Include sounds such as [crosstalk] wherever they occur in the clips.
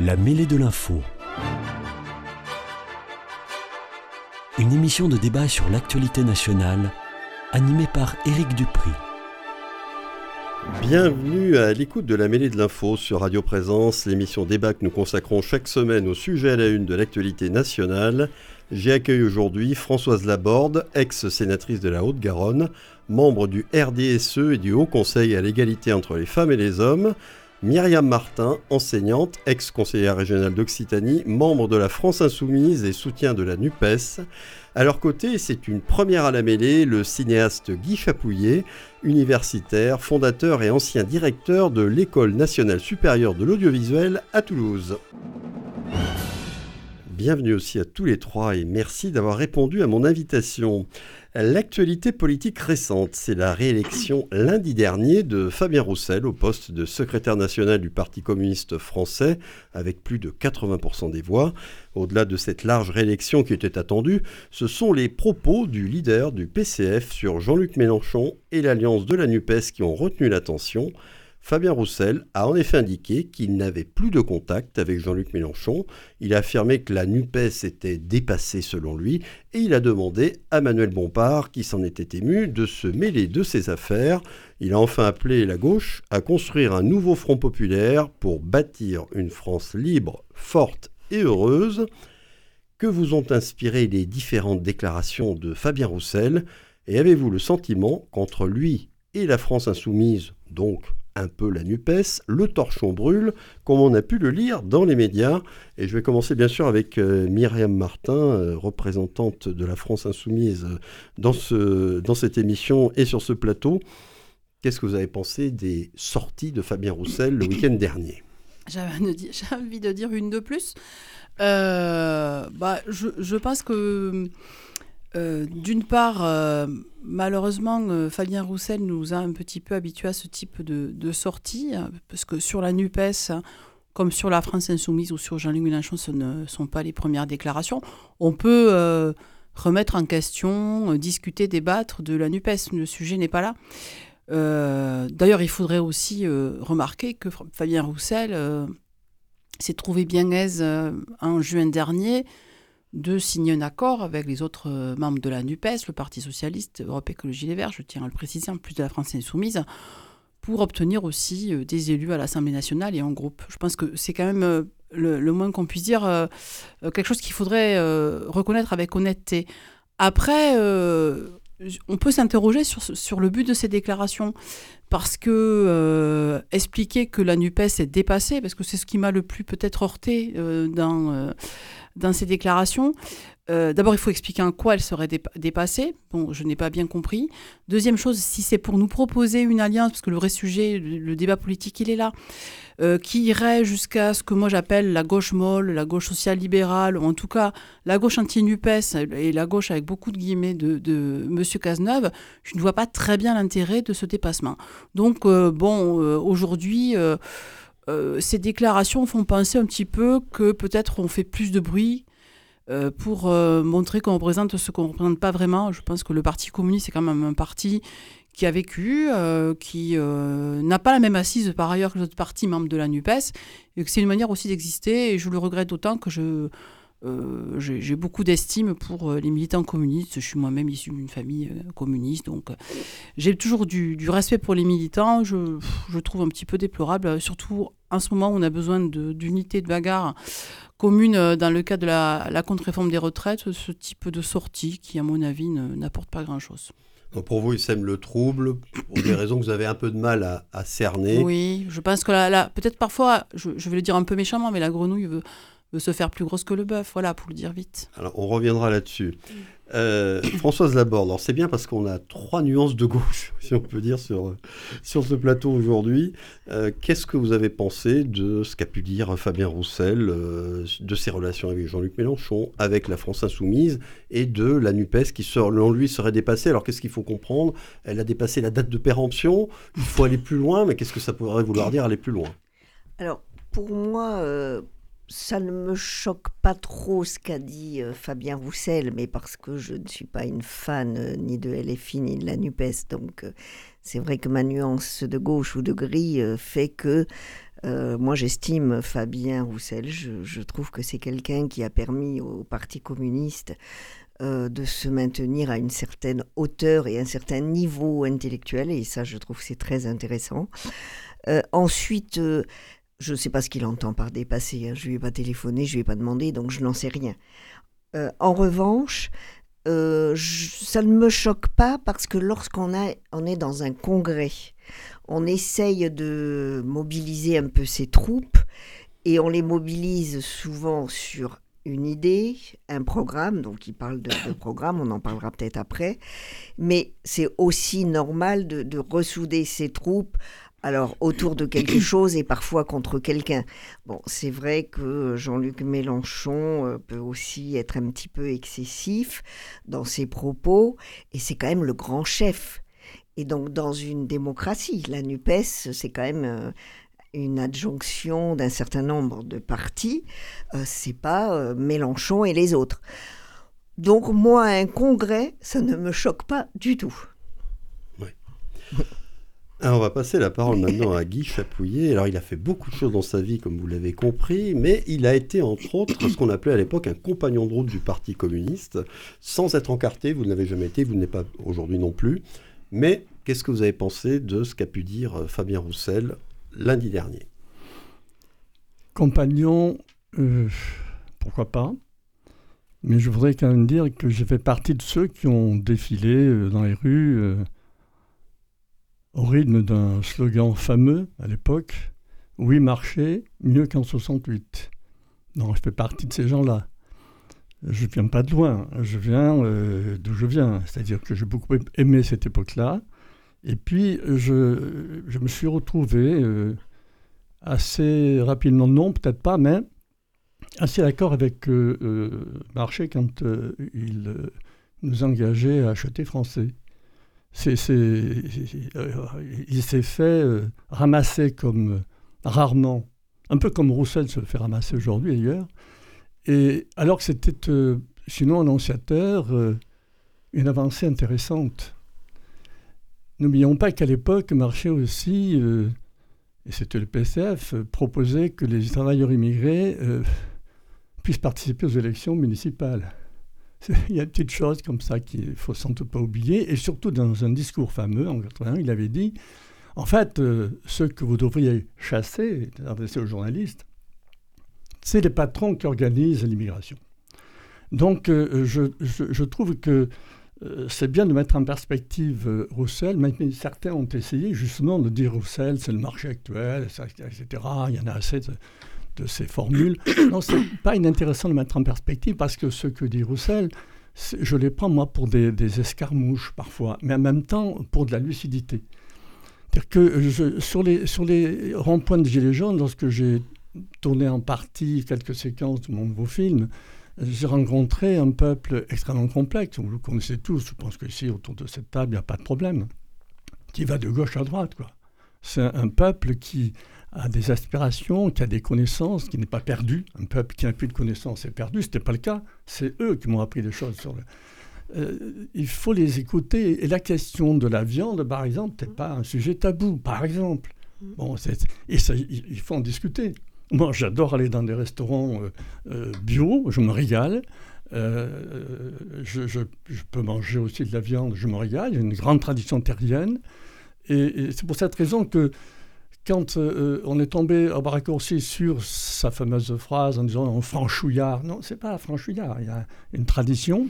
La mêlée de l'info. Une émission de débat sur l'actualité nationale, animée par Éric Dupri. Bienvenue à l'écoute de la mêlée de l'info sur Radio Présence, l'émission débat que nous consacrons chaque semaine au sujet à la une de l'actualité nationale. J'ai accueilli aujourd'hui Françoise Laborde, ex-sénatrice de la Haute-Garonne, membre du RDSE et du Haut Conseil à l'égalité entre les femmes et les hommes. Myriam Martin, enseignante, ex-conseillère régionale d'Occitanie, membre de la France Insoumise et soutien de la NUPES. À leur côté, c'est une première à la mêlée, le cinéaste Guy Chapouillet, universitaire, fondateur et ancien directeur de l'École nationale supérieure de l'audiovisuel à Toulouse. Bienvenue aussi à tous les trois et merci d'avoir répondu à mon invitation. L'actualité politique récente, c'est la réélection lundi dernier de Fabien Roussel au poste de secrétaire national du Parti communiste français avec plus de 80% des voix. Au-delà de cette large réélection qui était attendue, ce sont les propos du leader du PCF sur Jean-Luc Mélenchon et l'alliance de la NUPES qui ont retenu l'attention. Fabien Roussel a en effet indiqué qu'il n'avait plus de contact avec Jean-Luc Mélenchon. Il a affirmé que la NUPES était dépassée selon lui et il a demandé à Manuel Bompard, qui s'en était ému, de se mêler de ses affaires. Il a enfin appelé la gauche à construire un nouveau front populaire pour bâtir une France libre, forte et heureuse. Que vous ont inspiré les différentes déclarations de Fabien Roussel? Et avez-vous le sentiment qu'entre lui et la France insoumise, donc un peu la NUPES, le torchon brûle, comme on a pu le lire dans les médias. Et je vais commencer bien sûr avec euh, Myriam Martin, euh, représentante de la France Insoumise euh, dans, ce, dans cette émission et sur ce plateau. Qu'est-ce que vous avez pensé des sorties de Fabien Roussel le week-end dernier? [laughs] J'avais envie de dire une de plus. bah, je, je pense que euh, d'une part, euh, malheureusement, euh, Fabien Roussel nous a un petit peu habitués à ce type de, sortie, hein, parce que sur la NUPES, comme sur la France Insoumise ou sur Jean-Luc Mélenchon, ce ne sont pas les premières déclarations. On peut remettre en question, discuter, débattre de la NUPES. Le sujet n'est pas là. D'ailleurs, il faudrait aussi remarquer que Fabien Roussel s'est trouvé bien aise en juin dernier de signer un accord avec les autres euh, membres de la NUPES, le Parti Socialiste, Europe Écologie Les Verts, je tiens à le préciser, en plus de la France Insoumise, pour obtenir aussi euh, des élus à l'Assemblée nationale et en groupe. Je pense que c'est quand même euh, le, moins qu'on puisse dire quelque chose qu'il faudrait reconnaître avec honnêteté. Après, on peut s'interroger sur, le but de ces déclarations parce que expliquer que la NUPES est dépassée, parce que c'est ce qui m'a le plus peut-être heurté dans dans ces déclarations. Euh, d'abord, il faut expliquer en quoi elle serait dépassée. Bon, je n'ai pas bien compris. Deuxième chose, si c'est pour nous proposer une alliance, parce que le vrai sujet, le, débat politique, il est là, euh, qui irait jusqu'à ce que moi j'appelle la gauche molle, la gauche social-libérale, ou en tout cas la gauche anti-NUPES et la gauche avec beaucoup de guillemets de, M. Cazeneuve, je ne vois pas très bien l'intérêt de ce dépassement. Donc, euh, bon, aujourd'hui... Euh, ces déclarations font penser un petit peu que peut-être on fait plus de bruit pour montrer qu'on représente ce qu'on ne représente pas vraiment. Je pense que le Parti communiste est quand même un parti qui a vécu, qui n'a pas la même assise par ailleurs que les autres partis membres de la NUPES, et que c'est une manière aussi d'exister, et je le regrette d'autant que je euh, j'ai beaucoup d'estime pour euh, les militants communistes. Je suis moi-même issu d'une famille euh, communiste, donc j'ai toujours du, respect pour les militants. Je, je, trouve un petit peu déplorable, surtout en ce moment où on a besoin d'unité de, bagarre commune dans le cadre de la contre-réforme des retraites, ce type de sortie qui, à mon avis, n'apporte pas grand-chose. Pour vous, il sème le trouble, pour des raisons que vous avez un peu de mal à, cerner. Oui, je pense que peut-être parfois, je, vais le dire un peu méchamment, mais la grenouille veut se faire plus grosse que le bœuf, voilà, pour le dire vite. Alors, on reviendra là-dessus. Euh, [coughs] Françoise Laborde, alors c'est bien parce qu'on a trois nuances de gauche, [laughs] si on peut dire, sur, sur ce plateau aujourd'hui. Euh, qu'est-ce que vous avez pensé de ce qu'a pu dire Fabien Roussel, euh, de ses relations avec Jean-Luc Mélenchon, avec la France Insoumise et de la NUPES qui, selon lui, serait dépassée? Alors qu'est-ce qu'il faut comprendre? Elle a dépassé la date de péremption, il faut aller plus loin, mais qu'est-ce que ça pourrait vouloir dire aller plus loin? Alors, pour moi, ça ne me choque pas trop ce qu'a dit euh, Fabien Roussel, mais parce que je ne suis pas une fan euh, ni de LFI ni de la NUPES. Donc euh, c'est vrai que ma nuance de gauche ou de gris fait que moi, j'estime Fabien Roussel. Je, trouve que c'est quelqu'un qui a permis au Parti communiste de se maintenir à une certaine hauteur et un certain niveau intellectuel. Et ça, je trouve c'est très intéressant. Ensuite, je ne sais pas ce qu'il entend par dépasser. Hein. Je ne lui ai pas téléphoné, je ne lui ai pas demandé, donc je n'en sais rien. en revanche, ça ne me choque pas parce que lorsqu'on on est dans un congrès, on essaye de mobiliser un peu ces troupes et on les mobilise souvent sur une idée, un programme, donc il parle de, programme, on en parlera peut-être après, mais c'est aussi normal de, ressouder ces troupes alors autour de quelque [clears throat] chose et parfois contre quelqu'un. Bon, c'est vrai que Jean-Luc Mélenchon euh, peut aussi être un petit peu excessif dans ses propos, et c'est quand même le grand chef. Et donc, dans une démocratie, la NUPES, c'est quand même euh, une adjonction d'un certain nombre de partis. Ce euh, c'est pas euh, Mélenchon et les autres. Donc, moi, un congrès, ça ne me choque pas du tout. Oui. [laughs] Alors, on va passer la parole maintenant à Guy Chapouillet. Alors, il a fait beaucoup de choses dans sa vie, comme vous l'avez compris, mais il a été, entre autres, ce qu'on appelait à l'époque un compagnon de route du Parti communiste, sans être encarté. Vous ne l'avez jamais été, vous n'êtes pas aujourd'hui non plus. Mais qu'est-ce que vous avez pensé de ce qu'a pu dire euh, Fabien Roussel lundi dernier? Compagnon, euh, pourquoi pas mais je voudrais quand même dire que j'ai fait partie de ceux qui ont défilé euh, dans les rues au rythme d'un slogan fameux à l'époque Oui, marcher, mieux qu'en 68. Non, je fais partie de ces gens-là je ne viens pas de loin, je viens euh, d'où je viens. C'est-à-dire que j'ai beaucoup aimé cette époque-là. Et puis, je, je, me suis retrouvé euh, assez rapidement, non, peut-être pas, mais assez d'accord avec euh, Marché quand il nous engageait à acheter français. Il s'est fait ramasser comme rarement, un peu comme Roussel se fait ramasser aujourd'hui d'ailleurs, et alors que c'était, euh, sinon, annonciateur, euh, une avancée intéressante. N'oublions pas qu'à l'époque, marchait aussi, euh, et c'était le PCF, proposait que les travailleurs immigrés puissent participer aux élections municipales. [laughs] Il y a une petite chose comme ça qu'il ne faut sans doute pas oublier. Et surtout, dans un discours fameux en 81, il avait dit En fait, ceux que vous devriez chasser, adressé aux journalistes, c'est les patrons qui organisent l'immigration. Donc euh, je, trouve que euh, c'est bien de mettre en perspective euh, Roussel, mais, certains ont essayé justement de dire Roussel, c'est le marché actuel, etc. Il y en a assez ces formules. [coughs] non, c'est pas inintéressant de mettre en perspective parce que ce que dit Roussel, je les prends moi pour des, escarmouches parfois, mais en même temps pour de la lucidité. C'est-à-dire que sur les, sur les ronds-points de Gilets jaunes, lorsque j'ai tourné en partie quelques séquences de mon nouveau film, j'ai rencontré un peuple extrêmement complexe. Vous le connaissez tous, je pense qu'ici, autour de cette table, il n'y a pas de problème. Qui va de gauche à droite. C'est un peuple qui a des aspirations, qui a des connaissances, qui n'est pas perdu. Un peuple qui n'a plus de connaissances est perdu. Ce n'était pas le cas. C'est eux qui m'ont appris des choses sur le. Euh, il faut les écouter. Et la question de la viande, par exemple, n'est pas un sujet tabou, par exemple. Bon, et ça, il faut en discuter. Moi, j'adore aller dans des restaurants euh, euh, bio, je me régale. Je, peux manger aussi de la viande, je me régale. A une grande tradition terrienne. Et, c'est pour cette raison que quand on est tombé à raccourci sur sa fameuse phrase en disant franchouillard, non, c'est pas franchouillard. Il y a une tradition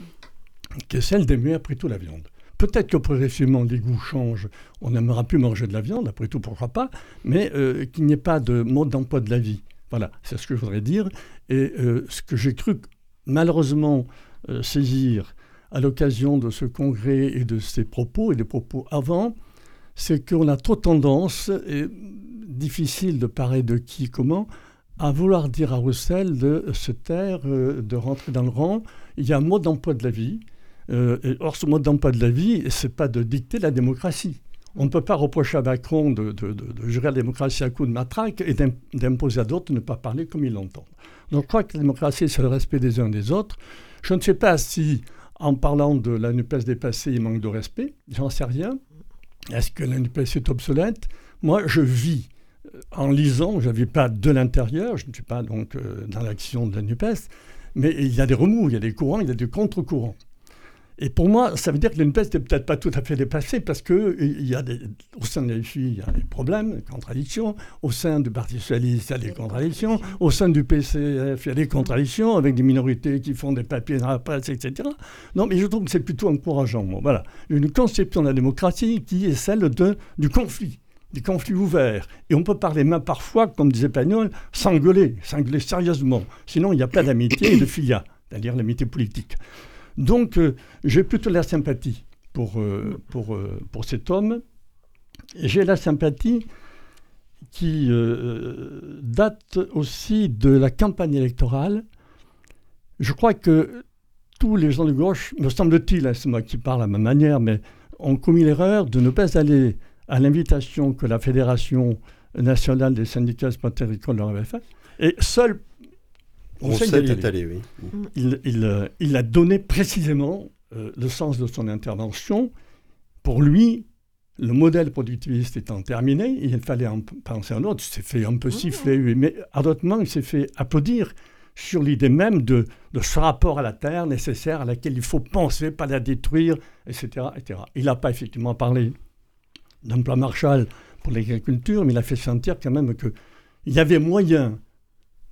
qui est celle d'aimer après tout la viande. Peut-être que progressivement les goûts changent, on n'aimera plus manger de la viande, après tout pourquoi pas, mais qu'il n'y ait pas de mode d'emploi de la vie. Voilà, c'est ce que je voudrais dire. Et euh, ce que j'ai cru malheureusement euh, saisir à l'occasion de ce congrès et de ses propos et des propos avant, c'est qu'on a trop tendance, et difficile de parler de qui, comment, à vouloir dire à Roussel de se taire, euh, de rentrer dans le rang. Il y a un mode d'emploi de la vie. et, or, ce mode d'emploi de la vie, ce n'est pas de dicter la démocratie. On ne peut pas reprocher à Macron de, gérer la démocratie à coup de matraque et d'imposer à d'autres de ne pas parler comme ils l'entendent. Donc je crois que la démocratie, c'est le respect des uns des autres. Je ne sais pas si, en parlant de la NUPES dépassée, il manque de respect. J'en sais rien. Est-ce que la NUPES est obsolète? Moi, je vis en lisant, je n'avais pas de l'intérieur, je ne suis pas donc euh, dans l'action de la NUPES, mais il y a des remous, il y a des courants, il y a des contre-courants. Et pour moi, ça veut dire que la NUPES n'est peut-être pas tout à fait dépassée parce qu'au sein de la FI, il y a des problèmes, des contradictions. Au sein du Parti Socialiste, il y a des contradictions. Au sein du PCF, il y a des contradictions avec des minorités qui font des papiers dans la presse, etc. Non, mais je trouve que c'est plutôt encourageant. Voilà. Une conception de la démocratie qui est celle du conflit des conflits ouverts. Et on peut parler même parfois, comme disait Pagnol, s'engueuler, s'engueuler sérieusement. Sinon, il n'y a pas d'amitié de filia, c'est-à-dire l'amitié politique. Donc, euh, j'ai plutôt la sympathie pour, euh, euh, pour cet homme. J'ai la sympathie qui date aussi de la campagne électorale. Je crois que tous les gens de gauche, me semble-t-il, hein, c'est moi qui parle à ma manière, mais ont commis l'erreur de ne pas aller à l'invitation que la Fédération nationale des syndicats agricoles leur avait faite. Et seul Roussel est, allé. oui. Il, il, il, a donné précisément euh, le sens de son intervention. Pour lui, le modèle productiviste étant terminé, il fallait en penser un autre. Il s'est fait un peu siffler, mais à d'autres moments, il s'est fait applaudir sur l'idée même de, de, ce rapport à la terre nécessaire à laquelle il faut penser, pas la détruire, etc. etc. Il n'a pas effectivement parlé d'un plan Marshall pour l'agriculture, mais il a fait sentir quand même qu'il y avait moyen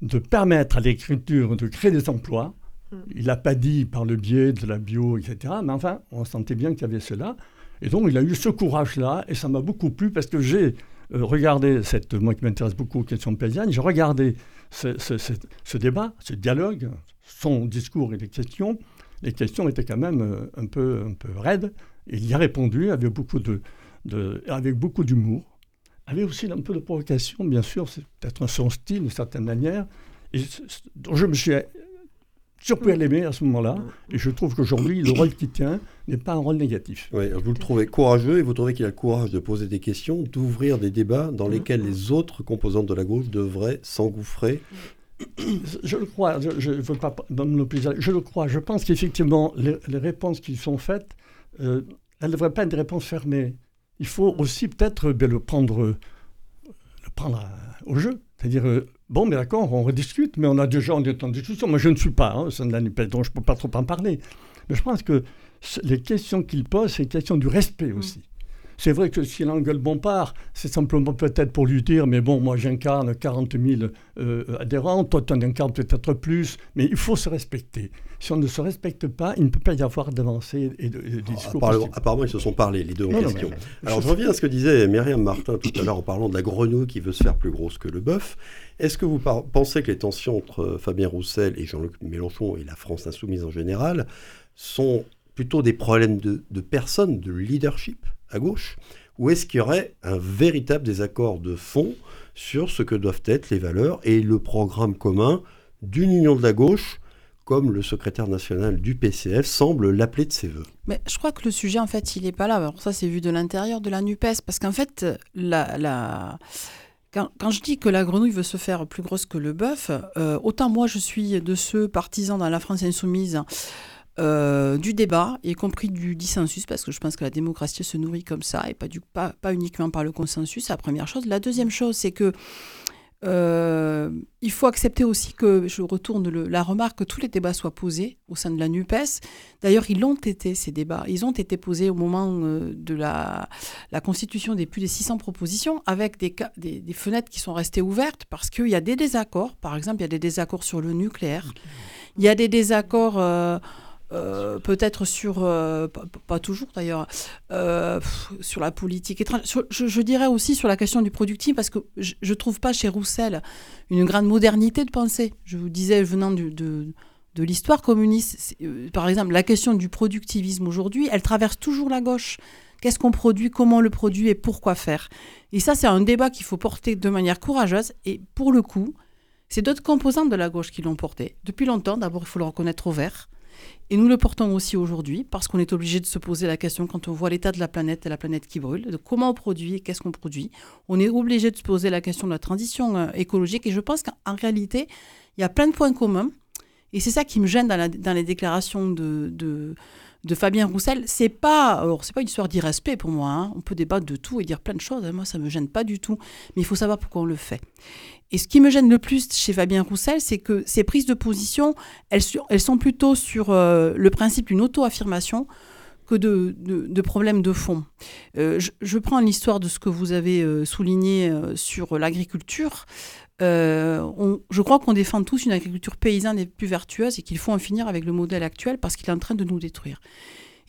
de permettre à l'écriture de créer des emplois. Mm. Il n'a pas dit par le biais de la bio, etc. Mais enfin, on sentait bien qu'il y avait cela. Et donc, il a eu ce courage-là, et ça m'a beaucoup plu parce que j'ai euh, regardé, cette, moi qui m'intéresse beaucoup aux questions paysannes, j'ai regardé ce, ce, débat, ce dialogue, son discours et les questions. Les questions étaient quand même euh, un, peu, un peu raides. Et il y a répondu avec beaucoup de, de avec beaucoup d'humour avait aussi un peu de provocation, bien sûr, c'est peut-être son style d'une certaine manière, et dont je me suis surpris à l'aimer à ce moment-là, et je trouve qu'aujourd'hui, le rôle qu'il tient n'est pas un rôle négatif. Oui, vous le trouvez courageux, et vous trouvez qu'il a le courage de poser des questions, d'ouvrir des débats dans lesquels les autres composantes de la gauche devraient s'engouffrer je le crois, je ne veux pas je le crois. Je pense qu'effectivement, les, réponses qui sont faites, euh, elles ne devraient pas être des réponses fermées il faut aussi peut-être ben, le prendre, le prendre au jeu. C'est-à-dire, euh, bon, mais d'accord, on rediscute, mais on a déjà on est en discussion. Moi, je ne suis pas hein, au de la NUPES, donc je ne peux pas trop en parler. Mais je pense que les questions qu'il pose, c'est une question du respect mm. aussi. C'est vrai que si l'engueule Bompard, c'est simplement peut-être pour lui dire, mais bon, moi j'incarne 40 000 euh, adhérents, toi tu en incarnes peut-être plus, mais il faut se respecter. Si on ne se respecte pas, il ne peut pas y avoir d'avancée et de, discours. Apparemment, ils se sont parlé, les deux en question. Alors je reviens à ce que disait Myriam Martin tout à l'heure en parlant de la grenouille qui veut se faire plus grosse que le bœuf. Est-ce que vous pensez que les tensions entre Fabien Roussel et Jean-Luc Mélenchon et la France insoumise en général sont plutôt des problèmes de, de personnes, de leadership? À gauche Ou est-ce qu'il y aurait un véritable désaccord de fond sur ce que doivent être les valeurs et le programme commun d'une union de la gauche comme le secrétaire national du PCF semble l'appeler de ses voeux. Mais je crois que le sujet, en fait, il n'est pas là. Alors ça, c'est vu de l'intérieur de la NUPES, parce qu'en fait, la, la... Quand, je dis que la grenouille veut se faire plus grosse que le bœuf, euh, autant moi, je suis de ceux partisans dans la France insoumise euh, du débat, y compris du dissensus, parce que je pense que la démocratie se nourrit comme ça, et pas, du, pas, pas uniquement par le consensus, la première chose. La deuxième chose, c'est que euh, il faut accepter aussi que, je retourne la remarque, que tous les débats soient posés au sein de la NUPES. D'ailleurs, ils l'ont été, ces débats. Ils ont été posés au moment euh, de la, la, constitution des plus de 600 propositions, avec des, des, des fenêtres qui sont restées ouvertes, parce qu'il y a des désaccords. Par exemple, il y a des désaccords sur le nucléaire. Il y a des désaccords... Euh, peut-être sur, euh, pas, toujours d'ailleurs, euh, sur la politique étrangère. je, dirais aussi sur la question du productif, parce que je ne trouve pas chez Roussel une grande modernité de pensée. Je vous disais, venant de, de l'histoire communiste, par exemple, la question du productivisme aujourd'hui, elle traverse toujours la gauche. Qu'est-ce qu'on produit, comment on le produit et pourquoi faire? Et ça, c'est un débat qu'il faut porter de manière courageuse. Et pour le coup, c'est d'autres composantes de la gauche qui l'ont porté. Depuis longtemps, d'abord, il faut le reconnaître au vert. Et nous le portons aussi aujourd'hui parce qu'on est obligé de se poser la question quand on voit l'état de la planète et la planète qui brûle, de comment on produit et qu'est-ce qu'on produit. On est obligé de se poser la question de la transition euh, écologique et je pense qu'en réalité, il y a plein de points communs. Et c'est ça qui me gêne dans, les déclarations de, de, Fabien Roussel. C'est pas, c'est pas une histoire d'irrespect pour moi. Hein. On peut débattre de tout et dire plein de choses. Moi, ça me gêne pas du tout. Mais il faut savoir pourquoi on le fait. Et ce qui me gêne le plus chez Fabien Roussel, c'est que ses prises de position, elles, sont plutôt sur euh, le principe d'une auto-affirmation que de, de, problèmes de fond. Euh, je, prends l'histoire de ce que vous avez euh, souligné sur l'agriculture. Je crois qu'on défend tous une agriculture paysanne et plus vertueuse et qu'il faut en finir avec le modèle actuel parce qu'il est en train de nous détruire.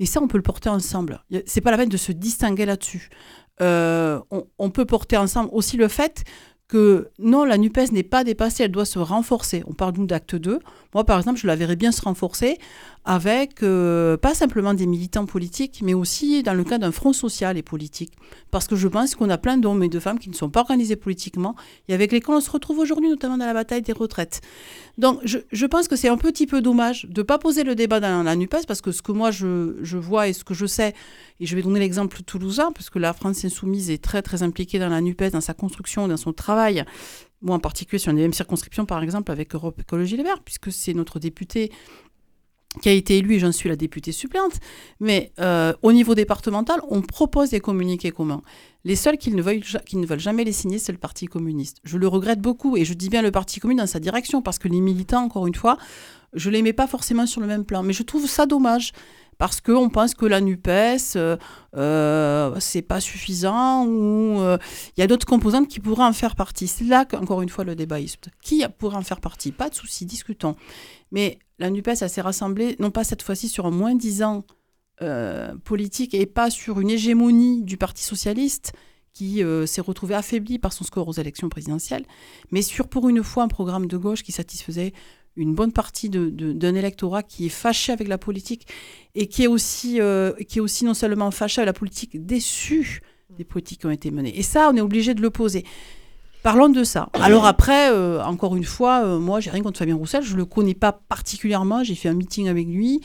Et ça, on peut le porter ensemble. C'est pas la peine de se distinguer là-dessus. On, on, peut porter ensemble aussi le fait que non, la NUPES n'est pas dépassée, elle doit se renforcer. On parle d'acte 2. Moi, par exemple, je la verrais bien se renforcer avec euh, pas simplement des militants politiques, mais aussi dans le cas d'un front social et politique. Parce que je pense qu'on a plein d'hommes et de femmes qui ne sont pas organisés politiquement et avec lesquels on se retrouve aujourd'hui, notamment dans la bataille des retraites. Donc je, pense que c'est un petit peu dommage de ne pas poser le débat dans la NUPES, parce que ce que moi je, vois et ce que je sais, et je vais donner l'exemple toulousain, parce que la France insoumise est très très impliquée dans la NUPES, dans sa construction, dans son travail, moi en particulier sur une même circonscription par exemple avec Europe Écologie Les Verts, puisque c'est notre député qui a été élu et j'en suis la députée suppléante. Mais euh, au niveau départemental, on propose des communiqués communs. Les seuls qui ne, veulent, qui ne veulent jamais les signer, c'est le Parti communiste. Je le regrette beaucoup et je dis bien le Parti communiste dans sa direction parce que les militants, encore une fois, je ne les mets pas forcément sur le même plan. Mais je trouve ça dommage parce qu'on pense que la NUPES, euh, euh, c'est pas suffisant, ou euh, il y a d'autres composantes qui pourraient en faire partie. C'est là qu'encore une fois le débat. Qui pourrait en faire partie? Pas de souci, discutons. Mais la NUPES, elle s'est rassemblée, non pas cette fois-ci sur un moins dix ans euh, politique et pas sur une hégémonie du Parti socialiste qui s'est retrouvé affaibli par son score aux élections présidentielles, mais sur pour une fois un programme de gauche qui satisfaisait une bonne partie d'un électorat qui est fâché avec la politique et qui est, aussi, euh, qui est aussi non seulement fâché avec la politique, déçu des politiques qui ont été menées. Et ça, on est obligé de le poser. Parlons de ça. Alors après, euh, encore une fois, euh, moi, j'ai rien contre Fabien Roussel, je le connais pas particulièrement, j'ai fait un meeting avec lui.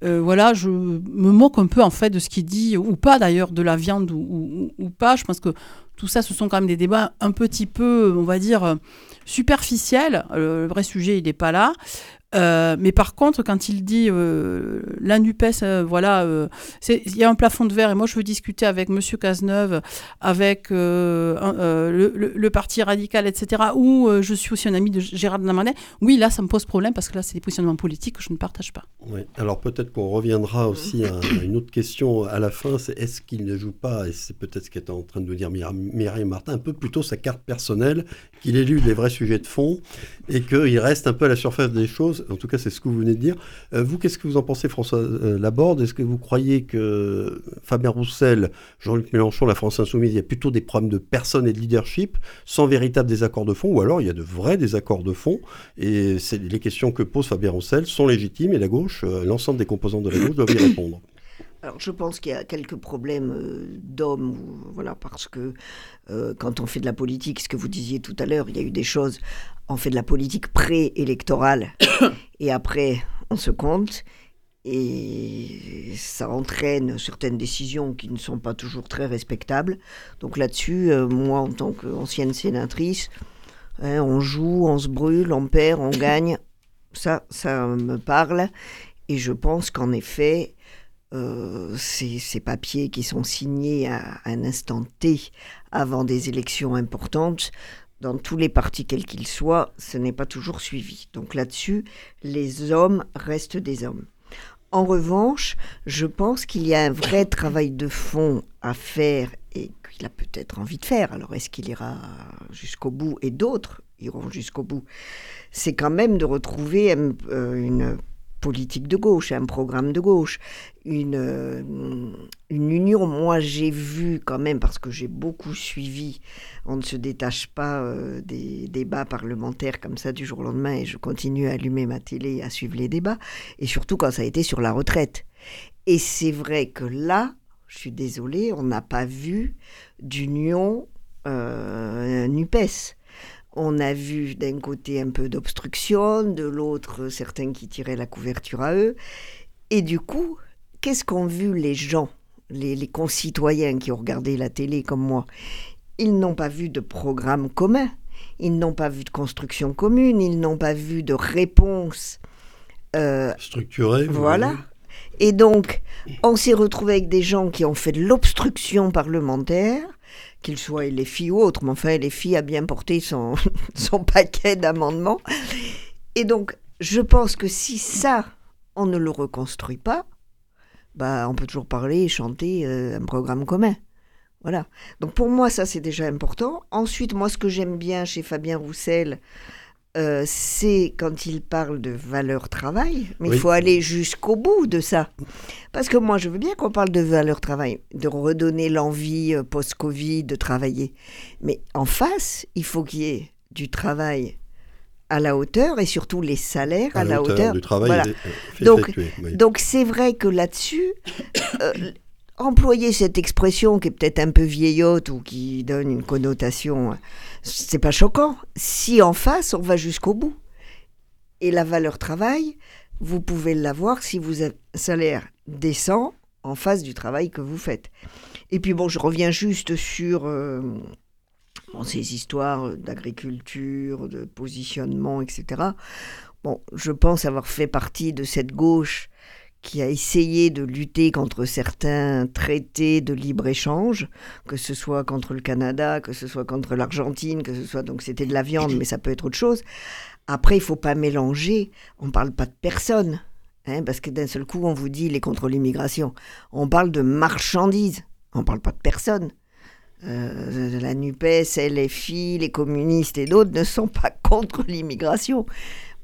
voilà, je me moque un peu en fait de ce qu'il dit, ou pas d'ailleurs, de la viande ou, ou, pas. Je pense que tout ça, ce sont quand même des débats un petit peu, on va dire, superficiel. Le, vrai sujet, il n'est pas là. Euh, mais par contre, quand il dit euh, la NUPES, euh, voilà, il y a un plafond de verre et moi je veux discuter avec Monsieur Cazeneuve, avec le, Parti radical, etc., ou je suis aussi un ami de Gérard Damanet, oui, là ça me pose problème parce que là c'est des positionnements politiques que je ne partage pas. Oui. Alors peut-être qu'on reviendra aussi à une autre question à la fin, c'est est-ce qu'il ne joue pas, et c'est peut-être ce qu'est en train de dire Mireille Martin, un peu plutôt sa carte personnelle, qu'il élude les vrais sujets de fond et qu'il reste un peu à la surface des choses en tout cas c'est ce que vous venez de dire. Euh, vous, qu'est-ce que vous en pensez, François euh, Laborde? Est-ce que vous croyez que Fabien Roussel, Jean-Luc Mélenchon, la France Insoumise, il y a plutôt des problèmes de personnes et de leadership sans véritable désaccord de fond, ou alors il y a de vrais désaccords de fond, et les questions que pose Fabien Roussel sont légitimes, et la gauche, euh, l'ensemble des composantes de la gauche doivent y répondre alors je pense qu'il y a quelques problèmes d'hommes, voilà, parce que quand on fait de la politique, ce que vous disiez tout à l'heure, il y a eu des choses on fait de la politique pré-électorale [coughs] et après on se compte et ça entraîne certaines décisions qui ne sont pas toujours très respectables. Donc là-dessus, euh, moi en tant qu'ancienne sénatrice, hein, on joue, on se brûle, on perd, on [coughs] gagne. Ça, ça me parle et je pense qu'en effet, euh, ces, ces, papiers qui sont signés à un instant T avant des élections importantes dans tous les partis quels qu'ils soient, ce n'est pas toujours suivi. Donc là-dessus, les hommes restent des hommes. En revanche, je pense qu'il y a un vrai travail de fond à faire et qu'il a peut-être envie de faire. Alors est-ce qu'il ira jusqu'au bout et d'autres iront jusqu'au bout? C'est quand même de retrouver euh, une politique de gauche, un programme de gauche, une, euh, une union. Moi, j'ai vu quand même, parce que j'ai beaucoup suivi, on ne se détache pas euh, des débats parlementaires comme ça du jour au lendemain, et je continue à allumer ma télé et à suivre les débats, et surtout quand ça a été sur la retraite. Et c'est vrai que là, je suis désolée, on n'a pas vu d'union euh, NUPES on a vu d'un côté un peu d'obstruction, de l'autre certains qui tiraient la couverture à eux. Et du coup, qu'est-ce qu'ont vu les gens, les, concitoyens qui ont regardé la télé comme moi? Ils n'ont pas vu de programme commun, ils n'ont pas vu de construction commune, ils n'ont pas vu de réponse euh, Structuré. Voilà. Et donc, on s'est retrouvé avec des gens qui ont fait de l'obstruction parlementaire, qu'ils soient les filles ou autres, mais enfin, les filles a bien porté son, [laughs] son paquet d'amendements. Et donc, je pense que si ça, on ne le reconstruit pas, bah, on peut toujours parler et chanter euh, un programme commun. Voilà. Donc pour moi, ça, c'est déjà important. Ensuite, moi, ce que j'aime bien chez Fabien Roussel, euh, c'est quand il parle de valeur travail, mais il Oui. faut aller jusqu'au bout de ça. Parce que moi, je veux bien qu'on parle de valeur travail, de redonner l'envie euh, post-Covid de travailler. Mais en face, il faut qu'il y ait du travail à la hauteur et surtout les salaires à, la hauteur. du travail Voilà. euh, Donc- effectué, oui. Donc c'est vrai que là-dessus, euh, employer cette expression qui est peut-être un peu vieillotte ou qui donne une connotation, euh, c'est pas choquant. Si en face, on va jusqu'au bout. Et la valeur travail, vous pouvez l'avoir si vous avez un salaire décent en face du travail que vous faites. Et puis bon, je reviens juste sur euh, ces histoires d'agriculture, de positionnement, etc. Bon, je pense avoir fait partie de cette gauche qui a essayé de lutter contre certains traités de libre-échange, que ce soit contre le Canada, que ce soit contre l'Argentine, que ce soit donc c'était de la viande, mais ça peut être autre chose. Après, il faut pas mélanger. On parle pas de personne, hein, parce que d'un seul coup, on vous dit il est contre l'immigration. On parle de marchandises. On parle pas de personne. Euh, la NUPES, LFI, les communistes et d'autres ne sont pas contre l'immigration.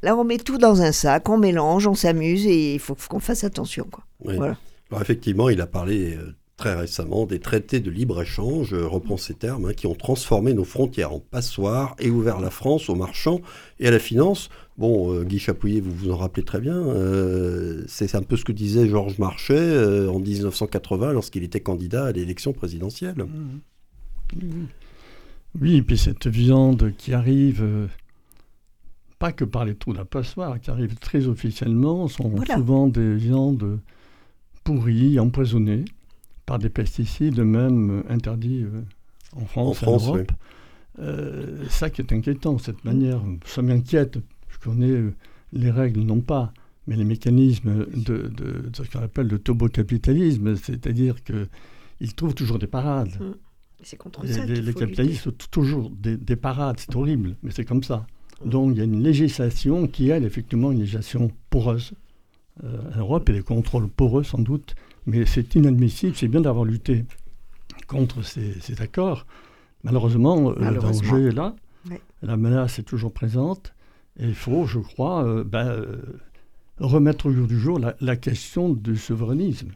Là, on met tout dans un sac, on mélange, on s'amuse et il faut qu'on fasse attention. Quoi. Oui. Voilà. Alors effectivement, il a parlé euh, très récemment des traités de libre-échange, reprends ces termes, hein, qui ont transformé nos frontières en passoires et ouvert la France aux marchands et à la finance. Bon, euh, Guy Chapouillet, vous vous en rappelez très bien, euh, c'est un peu ce que disait Georges Marchais euh, en 1980 lorsqu'il était candidat à l'élection présidentielle. Oui, et puis cette viande qui arrive, euh, pas que par les trous d'un passoire, qui arrive très officiellement, sont Voilà. souvent des viandes pourries, empoisonnées par des pesticides, même euh, interdits euh, en France, En France, en Europe. Euh, ça qui est inquiétant, cette manière, ça m'inquiète. Je connais les règles, non pas, mais les mécanismes de, de- de ce qu'on appelle le turbo-capitalisme, c'est-à-dire qu'ils trouvent toujours des parades. C'est contre Les, ça les- capitalistes ont toujours des, des parades, c'est horrible, mais c'est comme ça. Donc il y a une législation qui, elle, effectivement, une législation poreuse. Euh, en Europe, il y a des contrôles poreux, sans doute, mais c'est inadmissible. C'est bien d'avoir lutté contre ces, ces accords. Malheureusement, euh, le danger est là. La menace est toujours présente. Et il faut, je crois, euh, ben, euh, remettre au jour du jour la, la question du souverainisme.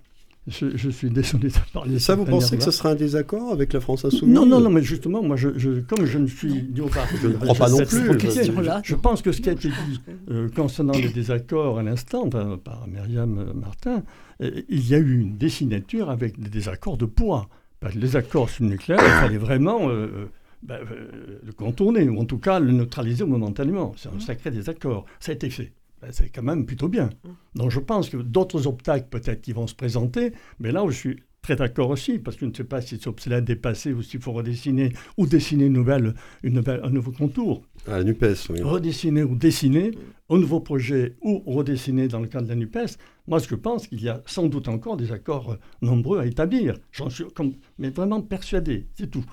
Je, je suis désolé de parler ça, vous pensez que ce sera un désaccord avec la France Insoumise Non, non, non, mais justement, moi, je, je- comme je ne suis ni au parti, Je ne crois pas non plus, je- Je pense que ce qui a été dit euh, concernant les désaccords à l'instant par Myriam Martin, euh, il y a eu une dessinature avec des désaccords de poids. Parce que les accords sur le nucléaire, il fallait vraiment euh, euh, ben, euh, le contourner, ou en tout cas le neutraliser momentanément. C'est un sacré désaccord. Ça a été fait. Ben, c'est quand même plutôt bien. Donc je pense que d'autres obstacles peut-être qui vont se présenter, mais là où je suis très d'accord aussi, parce que je ne sais pas si c'est obsolète, dépassé, ou s'il faut redessiner, ou dessiner une nouvelle, une nouvelle, un nouveau contour. À la NUPES, oui. Redessiner ou dessiner au nouveau projet, ou redessiner dans le cadre de la NUPES, moi je pense qu'il y a sans doute encore des accords euh, nombreux à établir. J'en suis comme, mais vraiment persuadé, c'est tout.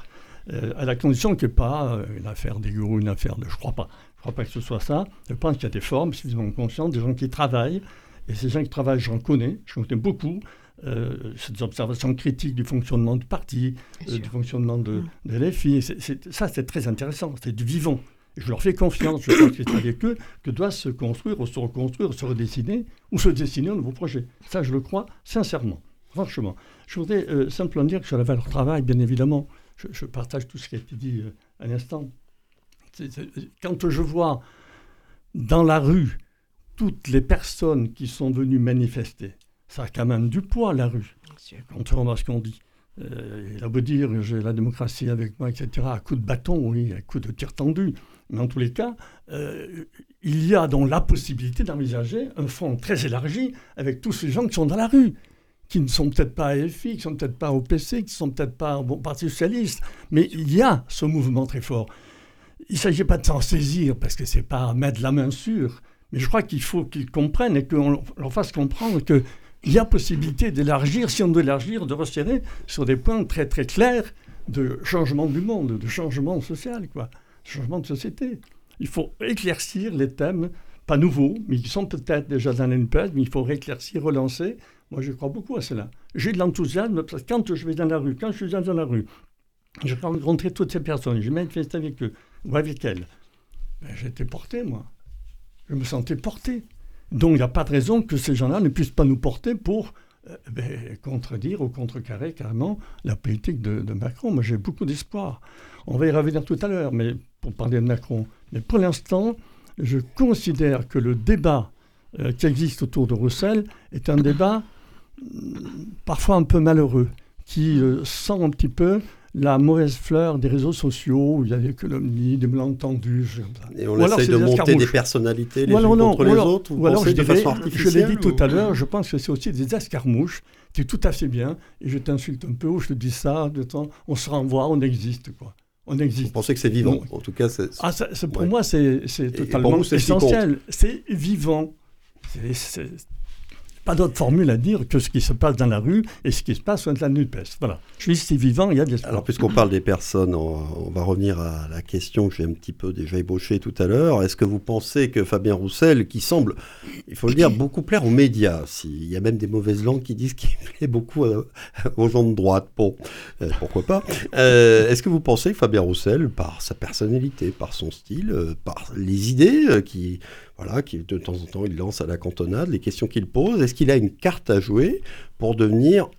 Euh, à la condition qu'il n'y ait pas euh, une affaire des gourous, une affaire de... Je ne crois pas. Je ne crois pas que ce soit ça. Je pense qu'il y a des formes suffisamment conscientes, des gens qui travaillent. Et ces gens qui travaillent, j'en connais, j'en connais beaucoup. Euh, des observations critiques du fonctionnement du parti, euh, du fonctionnement de, de LFI. Ça, c'est très intéressant. C'est du vivant. Et je leur fais confiance. Je pense que c'est avec eux que doit se construire, ou se reconstruire, ou se redessiner, ou se dessiner un nouveau projet. Ça, je le crois sincèrement. Franchement. Je voudrais euh, simplement dire que sur la valeur travail, bien évidemment, je, je partage tout ce qui a été dit à l'instant. Quand je vois dans la rue toutes les personnes qui sont venues manifester, ça a quand même du poids, la rue, contrairement à ce qu'on dit. Euh, il a beau dire j'ai la démocratie avec moi, etc., à coup de bâton, oui, à coup de tir tendu. Mais en tous les cas, euh, il y a donc la possibilité d'envisager un front très élargi avec tous ces gens qui sont dans la rue, qui ne sont peut-être pas AFI, qui ne sont peut-être pas au PC, qui ne sont peut-être pas au Parti Socialiste, mais il y a ce mouvement très fort. Il ne s'agit pas de s'en saisir parce que c'est pas mettre la main sur, Mais je crois qu'il faut qu'ils comprennent et qu'on leur fasse comprendre qu'il y a possibilité d'élargir, si on veut élargir, de resserrer sur des points très très clairs de changement du monde, de changement social, quoi, changement de société. Il faut éclaircir les thèmes, pas nouveaux, mais qui sont peut-être déjà dans l'NPS, mais il faut rééclaircir, relancer. Moi, je crois beaucoup à cela. J'ai de l'enthousiasme parce que quand je vais dans la rue, quand je suis dans la rue, je rencontrer toutes ces personnes, je manifeste avec eux avec elles. Ben, J'étais porté, moi. Je me sentais porté. Donc, il n'y a pas de raison que ces gens-là ne puissent pas nous porter pour euh, ben, contredire ou contrecarrer carrément la politique de, de Macron. Moi, j'ai beaucoup d'espoir. On va y revenir tout à l'heure, mais pour parler de Macron. Mais pour l'instant, je considère que le débat euh, qui existe autour de Roussel est un débat mm, parfois un peu malheureux, qui euh, sent un petit peu la mauvaise fleur des réseaux sociaux, où il y a des calomnies, des malentendus. Et on Ou alors essaye de des monter des personnalités les Ou alors unes contre les alors- autres, ou alors je de dirais- façon Je l'ai dit tout ou- à l'heure, je pense que c'est aussi des escarmouches. Tu es tout à fait bien, et je t'insulte un peu, ou je te dis ça, de temps, on se renvoie, on existe, quoi. On Vous existe. pensez que c'est vivant Non. En tout cas, c'est... Ah, ça- pour Ouais. moi, c'est totalement vous, essentiel. C'est vivant. C'est pas d'autre formule à dire que ce qui se passe dans la rue et ce qui se passe dans la NUPES. Voilà. Je c'est vivant, il y a des Alors, puisqu'on parle des personnes, on, va revenir à la question que j'ai un petit peu déjà ébauchée tout à l'heure. Est-ce que vous pensez que Fabien Roussel, qui semble, il faut le dire, beaucoup plaire aux médias, s'il y a même des mauvaises langues qui disent qu'il [laughs] plaît beaucoup à- aux gens de droite, bon, euh, pourquoi pas. Euh, Est-ce que vous pensez que Fabien Roussel, par sa personnalité, par son style, euh, par les idées euh, qui, voilà, qui de temps en temps il lance à la cantonade, les questions qu'il pose, est-ce qu'il a une carte à jouer pour devenir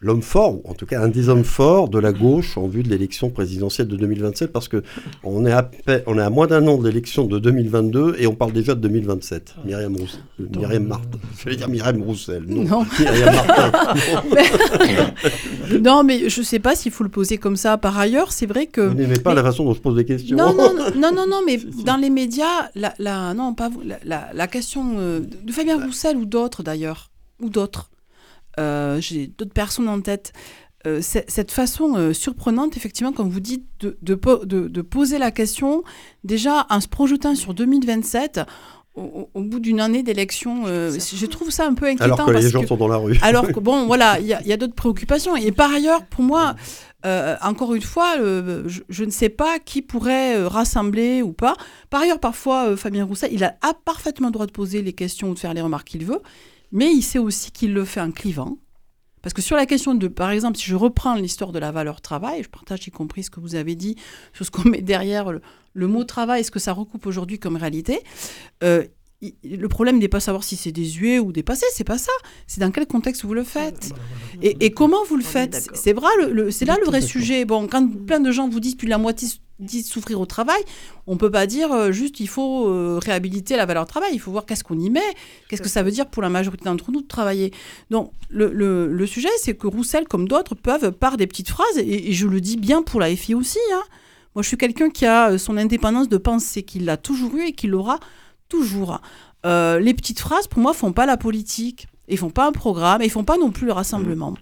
l'homme fort, ou en tout cas un des hommes forts de la gauche en vue de l'élection présidentielle de 2027, parce que on est à, on est à moins d'un an de l'élection de 2022 et on parle déjà de 2027. Myriam Roussel, euh, Myriam Martin, j'allais dire Myriam Roussel, non, Non. [laughs] Myriam Martin. [laughs] [laughs] Non, mais je sais pas s'il faut le poser comme ça. Par ailleurs, c'est vrai que. Vous n'aimez pas Mais- la façon dont je pose des questions. Non, non, non, non, non, mais dans les médias, la, la- non, pas vous, la, la- la question euh, de Fabien Roussel ou d'autres d'ailleurs, ou d'autres, j'ai d'autres personnes en tête, euh, cette façon euh, surprenante, effectivement, comme vous dites, de, de, po- de- de poser la question, déjà en se projetant sur 2027, au, bout d'une année d'élection, euh, je trouve ça un peu inquiétant. Alors que les gens que- sont dans la rue. alors que bon, [laughs] voilà, il y a, il y a d'autres préoccupations. Et par ailleurs, pour moi, euh, encore une fois, euh, je, je ne sais pas qui pourrait euh, rassembler ou pas. Par ailleurs, parfois, euh, Fabien Roussel, il a, a parfaitement le droit de poser les questions ou de faire les remarques qu'il veut, mais il sait aussi qu'il le fait en clivant. Parce que sur la question de, par exemple, si je reprends l'histoire de la valeur travail, je partage y compris ce que vous avez dit sur ce qu'on met derrière le, le mot travail, ce que ça recoupe aujourd'hui comme réalité. euh, il- le problème n'est pas savoir si c'est désuet ou dépassé, c'est pas ça. C'est dans quel contexte vous le faites. Et, et comment vous le faites. C'est le, le- là le vrai sujet. Bon, quand plein de gens vous disent, plus de la moitié disent souffrir au travail, on peut pas dire euh, juste il faut euh, réhabiliter la valeur travail. Il faut voir qu'est-ce qu'on y met, qu'est-ce que ça veut dire pour la majorité d'entre nous de travailler. Donc le, le- sujet, c'est que Roussel, comme d'autres, peuvent par des petites phrases, et, je le dis bien pour la FI aussi. hein. Moi, je suis quelqu'un qui a euh, son indépendance de penser, qu'il l'a toujours eu et qu'il l'aura toujours. Les petites phrases, pour moi, font pas la politique. Ils font pas un programme, et ils font pas non plus le rassemblement.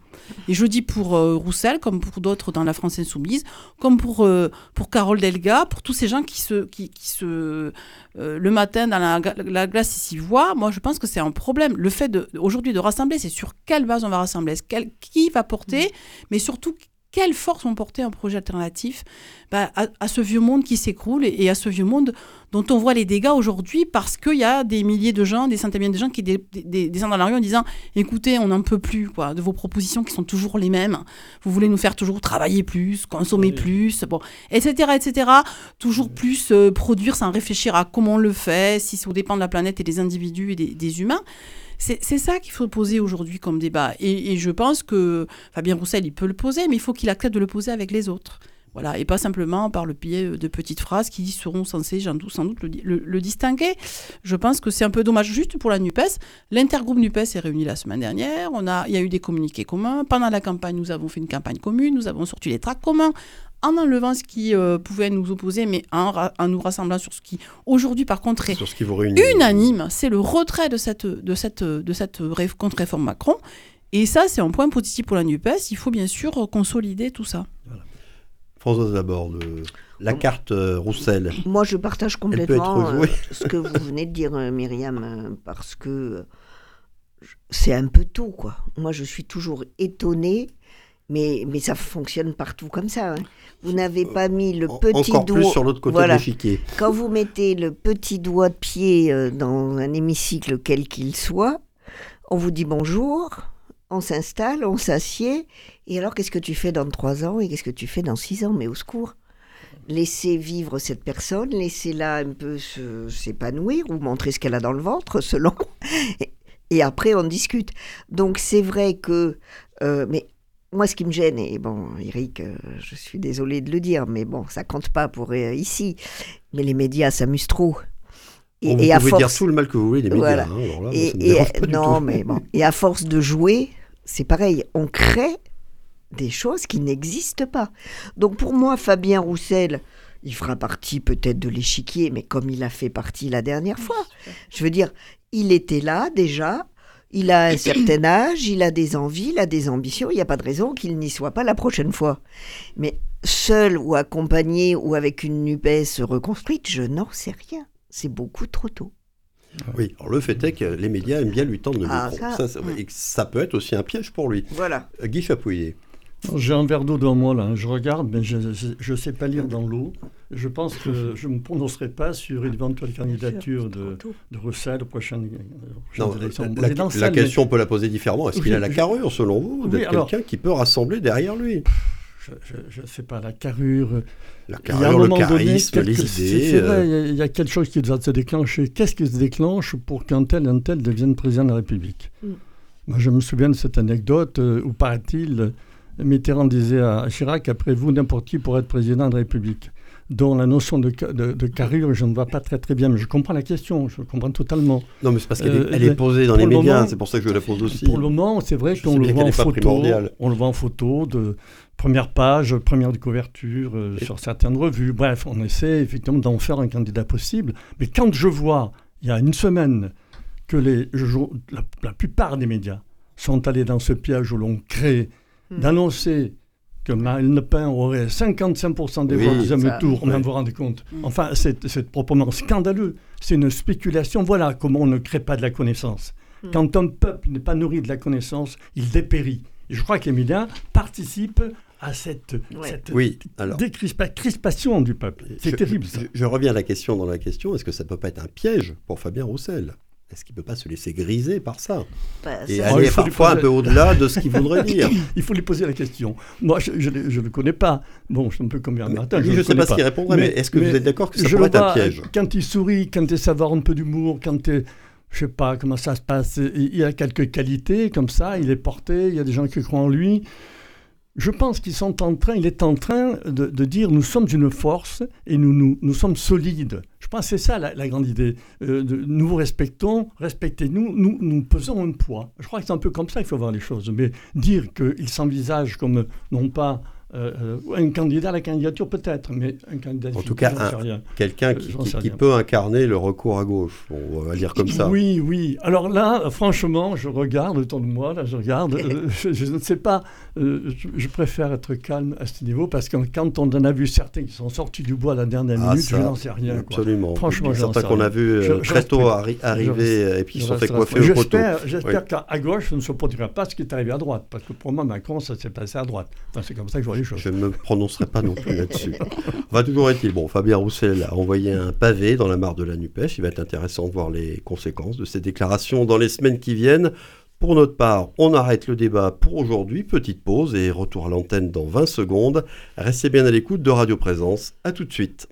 Et je dis pour euh, Roussel, comme pour d'autres dans la France insoumise, comme pour, euh, pour Carole Delga, pour tous ces gens qui se, qui, qui se euh, le matin dans la, glace ici voient, moi je pense que c'est un problème. Le fait aujourd'hui de rassembler, c'est sur quelle base on va rassembler, quel- qui va porter, mais surtout quelle force vont porter un projet alternatif bah, à, à ce vieux monde qui s'écroule et, et à ce vieux monde dont on voit les dégâts aujourd'hui parce qu'il y a des milliers de gens, des centaines de milliers de gens qui descendent dans la rue en disant écoutez, on n'en peut plus quoi, de vos propositions qui sont toujours les mêmes. Vous voulez nous faire toujours travailler plus, consommer Oui. plus, bon, etc., etc. Toujours plus euh, produire sans réfléchir à comment on le fait, si ça dépend de la planète et des individus et des, des humains. C'est ça qu'il faut poser aujourd'hui comme débat. Et, et je pense que Fabien Roussel, il peut le poser, mais il faut qu'il accepte de le poser avec les autres. Voilà, et pas simplement par le biais de petites phrases qui seront censées j'en doute- sans doute le, le- le distinguer. Je pense que c'est un peu dommage juste pour la NUPES. L'intergroupe NUPES est réuni la semaine dernière. On a, il y a eu des communiqués communs. Pendant la campagne, nous avons fait une campagne commune. Nous avons sorti les tracts communs en enlevant ce qui euh, pouvait nous opposer, mais en, nous rassemblant sur ce qui, aujourd'hui, par contre, est Sur ce qui vous unanime, c'est le retrait de cette, de cette, de cette ré- contre-réforme Macron. Et ça, c'est un point positif pour la NUPES. Il faut bien sûr consolider tout ça. Françoise Laborde, la carte euh, Roussel. Moi, je partage complètement euh, ce que vous venez de dire, euh, Myriam, parce que c'est un peu tôt, quoi. Moi, je suis toujours étonnée, mais, mais ça fonctionne partout comme ça. hein. Vous n'avez pas mis le petit Encore doigt. plus sur l'autre côté Voilà. de l'échiquier. Quand vous mettez le petit doigt de pied dans un hémicycle quel qu'il soit, on vous dit bonjour, on s'installe, on s'assied, et alors qu'est-ce que tu fais dans trois ans et qu'est-ce que tu fais dans six ans? Mais au secours Laissez vivre cette personne, laissez-la un peu s'épanouir ou montrer ce qu'elle a dans le ventre, [laughs] selon. Et, et après, on discute. Donc c'est vrai que... euh, mais moi, ce qui me gêne, et bon, Eric, euh, je suis désolée de le dire, mais bon, ça compte pas pour euh, ici. Mais les médias s'amusent trop. Bon, vous pouvez dire tout le mal que vous voulez des médias. Voilà. hein, là, Et, et- non, mais bon. [laughs] Et à force de jouer, c'est pareil. On crée des choses qui n'existent pas. Donc pour moi, Fabien Roussel, il fera partie peut-être de l'échiquier, mais comme il a fait partie la dernière fois. Je veux dire, il était là déjà. Il a un certain [clears throat] âge, il a des envies, il a des ambitions. Il n'y a pas de raison qu'il n'y soit pas la prochaine fois. Mais seul ou accompagné ou avec une NUPES reconstruite, je n'en sais rien. C'est beaucoup trop tôt. Oui, alors le fait est que les médias aiment bien lui tendre le Ah, micro. ça, hum. et ça peut être aussi un piège pour lui. Voilà. Euh, Guy Chapouillet. J'ai un verre d'eau devant moi, là. Je regarde, mais je ne sais pas lire dans l'eau. Je pense que je ne me prononcerai pas sur une éventuelle candidature de, de Roussel aux prochaines, aux prochaines Non, élections la, présidentielles, la mais question, on peut la poser différemment. Est-ce qu'il Oui, a la carrure, selon vous, Oui, d'être alors- quelqu'un qui peut rassembler derrière lui? Je ne sais pas, la carrure. La Il y a un carrure, le moment donné, charisme, quelque- les c'est- idées. C'est vrai, euh, il y a- il y, a quelque chose qui doit se déclencher. Qu'est-ce qui se déclenche pour qu'un tel, un tel devienne président de la République? Mm. Moi, je me souviens de cette anecdote euh, où, paraît-il, Mitterrand disait à Chirac après vous, n'importe qui pour être président de la République. Dont la notion de, de, de carrure, je ne vois pas très très bien, mais je comprends la question, je comprends totalement. Non, mais c'est parce qu'elle Euh, est, mais posée dans les le médias, c'est pour ça que je la pose aussi. Pour le moment, c'est vrai qu'on le voit en photo. primordiale. On le voit en photo de première page, première de couverture euh, sur certaines revues. Bref, on essaie effectivement d'en faire un candidat possible. Mais quand je vois, il y a une semaine, que les, je- la, la plupart des médias sont allés dans ce piège où l'on crée Hmm. d'annoncer que Marine Le Pen aurait 55% des Oui, voix du deuxième tour, oui. même vous vous rendez compte. Mm. Enfin, c'est proprement scandaleux. C'est une spéculation. Voilà comment on ne crée pas de la connaissance. Mm. Quand un peuple n'est pas nourri de la connaissance, il dépérit. Et je crois que les médias participent à cette, Ouais. cette Oui, alors. décrispa- crispation du peuple. C'est je- terrible, ça. Je, je reviens à la question dans la question. Est-ce que ça peut pas être un piège pour Fabien Roussel? Est-ce qu'il peut pas se laisser griser par ça Bah, Et aller parfois un peu au-delà de ce qu'il [laughs] voudrait dire Il faut lui poser la question. Moi, je ne le connais pas. Bon, je suis un peu comme Mais Martin. lui, je ne sais pas ce qu'il répondrait, mais, est-ce que mais vous êtes d'accord que ça pourrait être un piège Quand il sourit, quand il savoir un peu d'humour, quand il, je sais pas comment ça se passe, il a quelques qualités comme ça, il est porté, il y a des gens qui croient en lui. Je pense qu'ils sont en train, il est en train de, dire nous sommes une force et nous, nous, nous sommes solides. Je pense que c'est ça la, grande idée. Euh, nous vous respectons, respectez-nous, nous, nous pesons un poids. Je crois que c'est un peu comme ça qu'il faut voir les choses. Mais dire qu'il s'envisage comme non pas euh, euh, un candidat à la candidature peut-être, mais un candidat En tout cas. Quelqu'un Euh, qui, peut incarner le recours à gauche, on va dire comme ça. Oui, oui. Alors là, franchement, je regarde autour de moi, là, je regarde. euh, [laughs] je, je ne sais pas. euh, je, je préfère être calme à ce niveau parce que quand on en a vu certains qui sont sortis du bois à la dernière Ah, minute, ça, je n'en sais rien. quoi. Absolument. Franchement, certains qu'on a vu Je- très tôt arri- arriver et puis ils sont fait coiffer au poteau. J'espère, Oui. qu'à gauche, ça ne se produira pas ce qui est arrivé à droite. Parce que pour moi, Macron, ça s'est passé à droite. Enfin, c'est comme ça que je vois Je ne me prononcerai pas non plus là-dessus. Enfin, toujours est-il, bon, Fabien Roussel a envoyé un pavé dans la mare de la NUPES. Il va être intéressant de voir les conséquences de ces déclarations dans les semaines qui viennent. Pour notre part, on arrête le débat pour aujourd'hui. Petite pause et retour à l'antenne dans 20 secondes. Restez bien à l'écoute de Radio Présence. À tout de suite.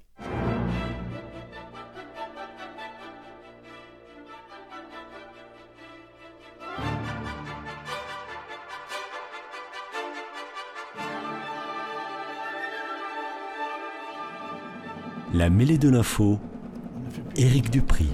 La mêlée de l'info, Éric Dupri.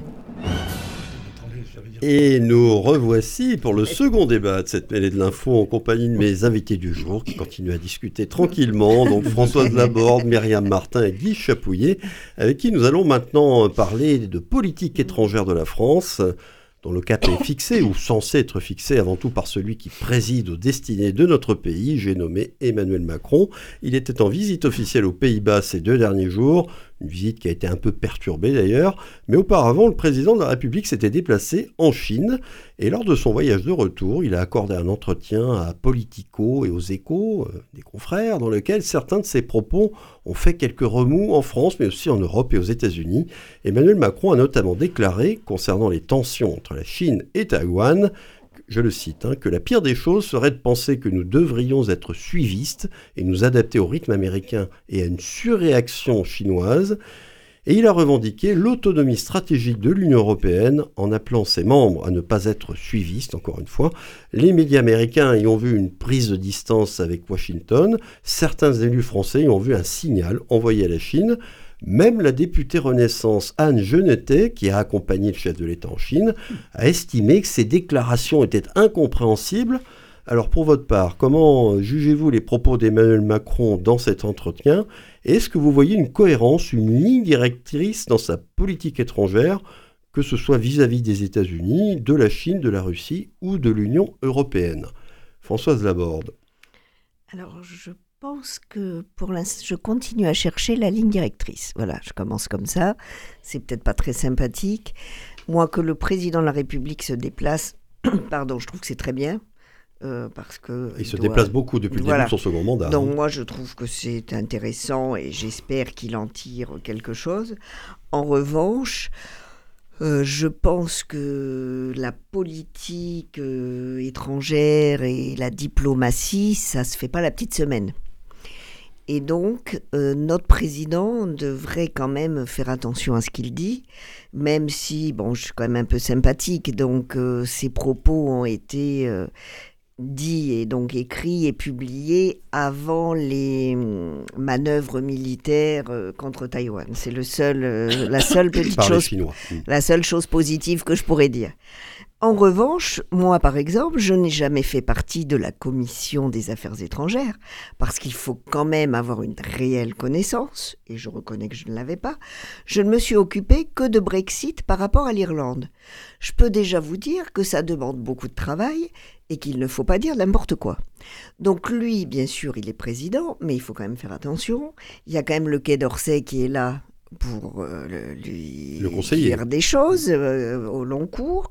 Et nous revoici pour le second débat de cette mêlée de l'info en compagnie de mes invités du jour qui continuent à discuter tranquillement. Donc [laughs] Françoise Laborde, Myriam Martin et Guy Chapouillet, avec qui nous allons maintenant parler de politique étrangère de la France. dont le cap est fixé ou censé être fixé avant tout par celui qui préside aux destinées de notre pays, j'ai nommé Emmanuel Macron. Il était en visite officielle aux Pays-Bas ces deux derniers jours, une visite qui a été un peu perturbée d'ailleurs, mais auparavant le président de la République s'était déplacé en Chine et lors de son voyage de retour, il a accordé un entretien à Politico et aux échos euh, des confrères dans lequel certains de ses propos ont fait quelques remous en France mais aussi en Europe et aux États-Unis. Emmanuel Macron a notamment déclaré concernant les tensions entre la Chine et Taïwan je le cite, hein, que la pire des choses serait de penser que nous devrions être suivistes et nous adapter au rythme américain et à une surréaction chinoise. Et il a revendiqué l'autonomie stratégique de l'Union européenne en appelant ses membres à ne pas être suivistes, encore une fois. Les médias américains y ont vu une prise de distance avec Washington, certains élus français y ont vu un signal envoyé à la Chine. Même la députée Renaissance Anne Genetet, qui a accompagné le chef de l'État en Chine, a estimé que ces déclarations étaient incompréhensibles. Alors pour votre part, comment jugez-vous les propos d'Emmanuel Macron dans cet entretien? Est-ce que vous voyez une cohérence, une ligne directrice dans sa politique étrangère, que ce soit vis-à-vis des États-Unis, de la Chine, de la Russie ou de l'Union européenne? Françoise Laborde. Alors je pense que pour l'instant, je continue à chercher la ligne directrice. Voilà, je commence comme ça. C'est peut-être pas très sympathique. Moi, que le président de la République se déplace, [coughs] pardon, je trouve que c'est très bien. Euh, parce que il, se déplace beaucoup depuis le début de son second mandat. Donc hein. moi je trouve que c'est intéressant et j'espère qu'il en tire quelque chose. En revanche, euh, je pense que la politique euh, étrangère et la diplomatie, ça se fait pas la petite semaine. Et donc, euh, notre président devrait quand même faire attention à ce qu'il dit, même si, bon, je suis quand même un peu sympathique, donc euh, ses propos ont été euh, dits et donc écrits et publiés avant les hum, manœuvres militaires contre Taïwan. C'est le seul, la seule [coughs] petite chose, la seule chose positive que je pourrais dire. En revanche, moi par exemple, je n'ai jamais fait partie de la commission des affaires étrangères, parce qu'il faut quand même avoir une réelle connaissance, et je reconnais que je ne l'avais pas. Je ne me suis occupé que de Brexit par rapport à l'Irlande. Je peux déjà vous dire que ça demande beaucoup de travail et qu'il ne faut pas dire n'importe quoi. Donc lui, bien sûr, il est président, mais il faut quand même faire attention. Il y a quand même le Quai d'Orsay qui est là pour euh, lui dire des choses euh, au long cours.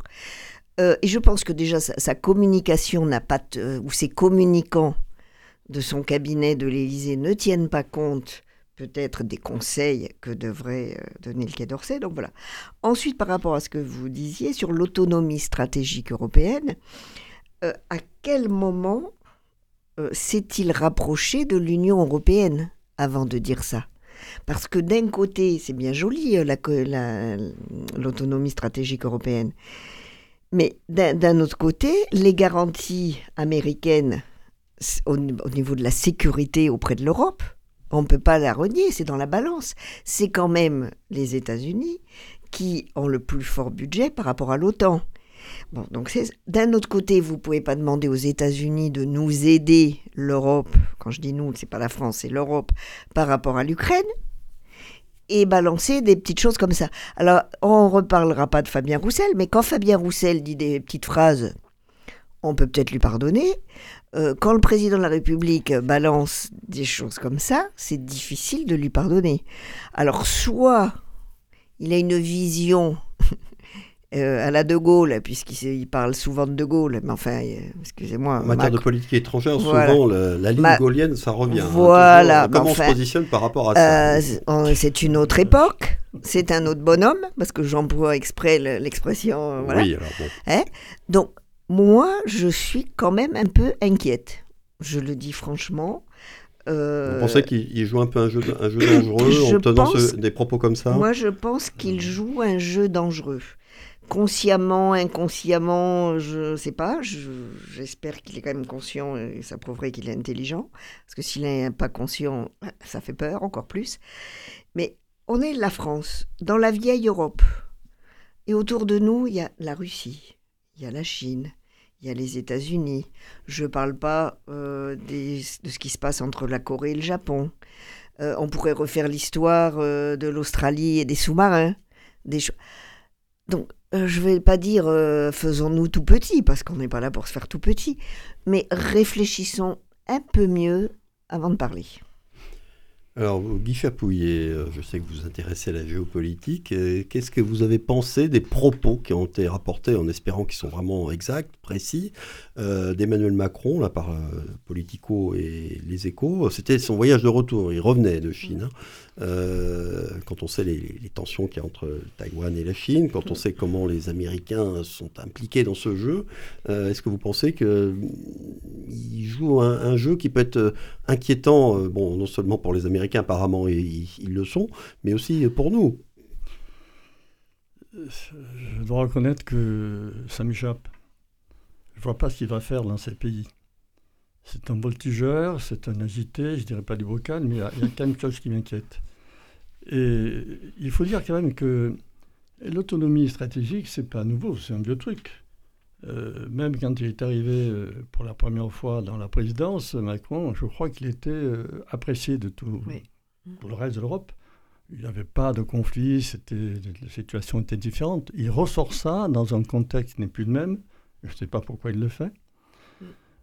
Euh, et je pense que déjà sa, communication n'a pas, euh, ou ses communicants de son cabinet de l'Élysée ne tiennent pas compte peut-être des conseils que devrait euh, donner le Quai d'Orsay. Donc voilà. Ensuite, par rapport à ce que vous disiez sur l'autonomie stratégique européenne, à quel moment s'est-il rapproché de l'Union européenne avant de dire ça? Parce que d'un côté, c'est bien joli l'autonomie stratégique européenne, mais d'un autre côté, les garanties américaines au, niveau de la sécurité auprès de l'Europe, on ne peut pas la renier, c'est dans la balance. C'est quand même les États-Unis qui ont le plus fort budget par rapport à l'OTAN. Bon, donc d'un autre côté, vous pouvez pas demander aux États-Unis de nous aider l'Europe. Quand je dis nous, c'est pas la France, c'est l'Europe par rapport à l'Ukraine et balancer des petites choses comme ça. Alors, on reparlera pas de Fabien Roussel, mais quand Fabien Roussel dit des petites phrases, on peut peut-être lui pardonner. Euh, quand le président de la République balance des choses comme ça, c'est difficile de lui pardonner. Alors, soit il a une vision euh, à la De Gaulle, puisqu'il parle souvent de De Gaulle, mais enfin, euh, excusez-moi. En matière de politique étrangère, souvent la, ligne gaulienne, ça revient. Hein, voilà. Euh, comment on se positionne par rapport à ça C'est une autre époque, c'est un autre bonhomme, parce que j'emploie exprès l'expression. Voilà. Oui, alors bon. Hein? Donc, moi, je suis quand même un peu inquiète. Je le dis franchement. Vous pensez qu'il joue un peu un jeu, un jeu dangereux [coughs] en tenant des propos comme ça? Moi, je pense qu'il joue un jeu dangereux consciemment, inconsciemment, je ne sais pas. J'espère qu'il est quand même conscient et ça prouverait qu'il est intelligent. Parce que s'il n'est pas conscient, ça fait peur encore plus. Mais on est la France, dans la vieille Europe. Et autour de nous, il y a la Russie, il y a la Chine, il y a les États-Unis. Je ne parle pas euh, de ce qui se passe entre la Corée et le Japon. Euh, on pourrait refaire l'histoire euh, de l'Australie et des sous-marins. Donc euh, je ne vais pas dire euh, faisons-nous tout petit, parce qu'on n'est pas là pour se faire tout petit, mais réfléchissons un peu mieux avant de parler. Alors, Guy Chapouillet, euh, je sais que vous vous intéressez à la géopolitique. Qu'est-ce que vous avez pensé des propos qui ont été rapportés, en espérant qu'ils sont vraiment exacts, précis, d'Emmanuel Macron, là, par Politico et Les Échos? C'était son voyage de retour. Il revenait de Chine. Hein. Euh, quand on sait les, tensions qu'il y a entre Taïwan et la Chine, quand on sait comment les Américains sont impliqués dans ce jeu, euh, est-ce que vous pensez qu'ils jouent un, jeu qui peut être inquiétant, euh, bon, non seulement pour les Américains, apparemment, ils, ils le sont, mais aussi pour nous? Je dois reconnaître que ça m'échappe. Je ne vois pas ce qu'il va faire dans ces pays. C'est un voltigeur, c'est un agité, je dirais pas du vocal, mais il y, a quand même quelque chose qui m'inquiète. Et il faut dire quand même que l'autonomie stratégique, c'est pas nouveau, c'est un vieux truc. Euh, même quand il est arrivé euh, pour la première fois dans la présidence, Macron, je crois qu'il était euh, apprécié de tout le reste de l'Europe. Il n'y avait pas de conflit, c'était, la situation était différente. Il ressort ça dans un contexte qui n'est plus le même. Je ne sais pas pourquoi il le fait.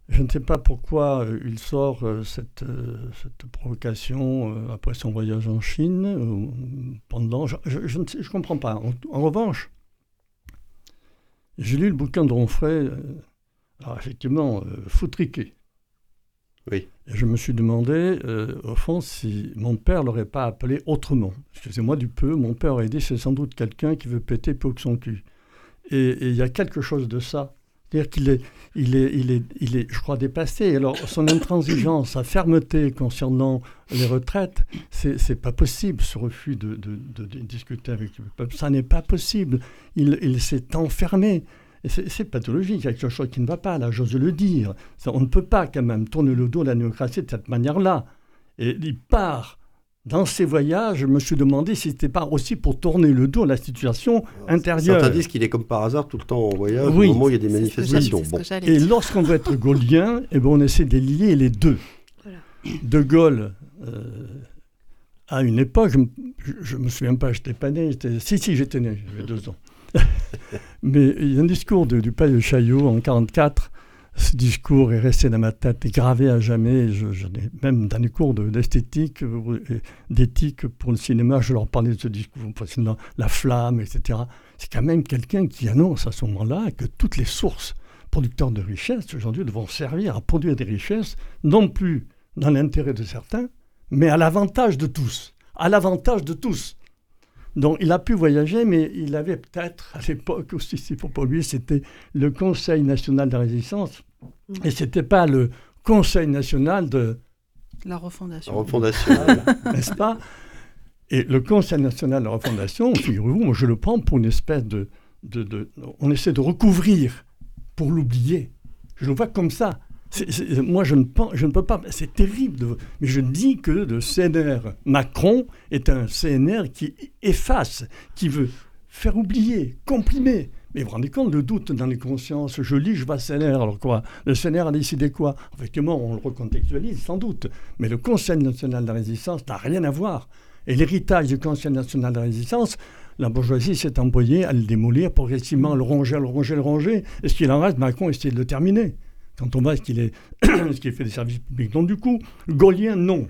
Je ne sais pas pourquoi euh, il sort euh, cette, euh, cette, provocation après son voyage en Chine, pendant, je, ne comprends pas. En, revanche, j'ai lu le bouquin de Ronfray, alors effectivement, foutriqué. Oui. Et je me suis demandé, au fond, si mon père l'aurait pas appelé autrement. Excusez-moi du peu, mon père aurait dit c'est sans doute quelqu'un qui veut péter pour que son cul. Et il y a quelque chose de ça c'est-à-dire qu'il est, il est, il est, il est, je crois, dépassé. Alors, son intransigeance, sa fermeté concernant les retraites, c'est, pas possible, ce refus de, de, discuter avec le peuple. Ça n'est pas possible. Il, il s'est enfermé. C'est pathologique, il y a quelque chose qui ne va pas, là, j'ose le dire. on ne peut pas, quand même, tourner le dos à la démocratie de cette manière-là. Et il part dans ces voyages, je me suis demandé si ce n'était pas aussi pour tourner le dos à la situation intérieure. Certains disent qu'il est comme par hasard tout le temps en voyage, oui. au moment où il y a des manifestations. Et lorsqu'on veut être gaulien, [laughs] eh ben on essaie de lier les deux. De Gaulle, euh, à une époque, je ne me souviens pas, je n'étais pas né, si, si, j'étais né, j'avais deux ans. [laughs] Mais il y a un discours du palais de Chaillot en 1944 ce discours est resté dans ma tête et gravé à jamais. Même dans les cours d'esthétique, euh, d'éthique pour le cinéma, je leur parlais de ce discours, la flamme, etc. C'est quand même quelqu'un qui annonce à ce moment-là que toutes les sources producteurs de richesses aujourd'hui devront servir à produire des richesses, non plus dans l'intérêt de certains, mais à l'avantage de tous. À l'avantage de tous. Donc il a pu voyager, mais il avait peut-être à l'époque aussi, c'est pour lui, c'était le Conseil national de la résistance, et c'était pas le Conseil national de la refondation. La refondation, [laughs] n'est-ce pas? Et le Conseil national de la refondation, figurez-vous, moi je le prends pour une espèce de, de, on essaie de recouvrir pour l'oublier. Je le vois comme ça moi, je ne, peux pas. C'est terrible. mais je dis que le CNR Macron est un CNR qui efface, qui veut faire oublier, comprimer. Mais vous vous rendez compte, le doute dans les consciences, je lis, je vois CNR, alors quoi? Le CNR a décidé quoi? Effectivement, on le recontextualise, sans doute. Mais le Conseil national de la résistance n'a rien à voir. Et l'héritage du Conseil national de la résistance, la bourgeoisie s'est envoyée à le démolir progressivement, le ronger, le ronger, le ronger. Et ce qu'il en reste, Macron essaie de le terminer quand on voit ce qu'il est, [clears throat] fait des services publics. Donc du coup, Gaulien, non.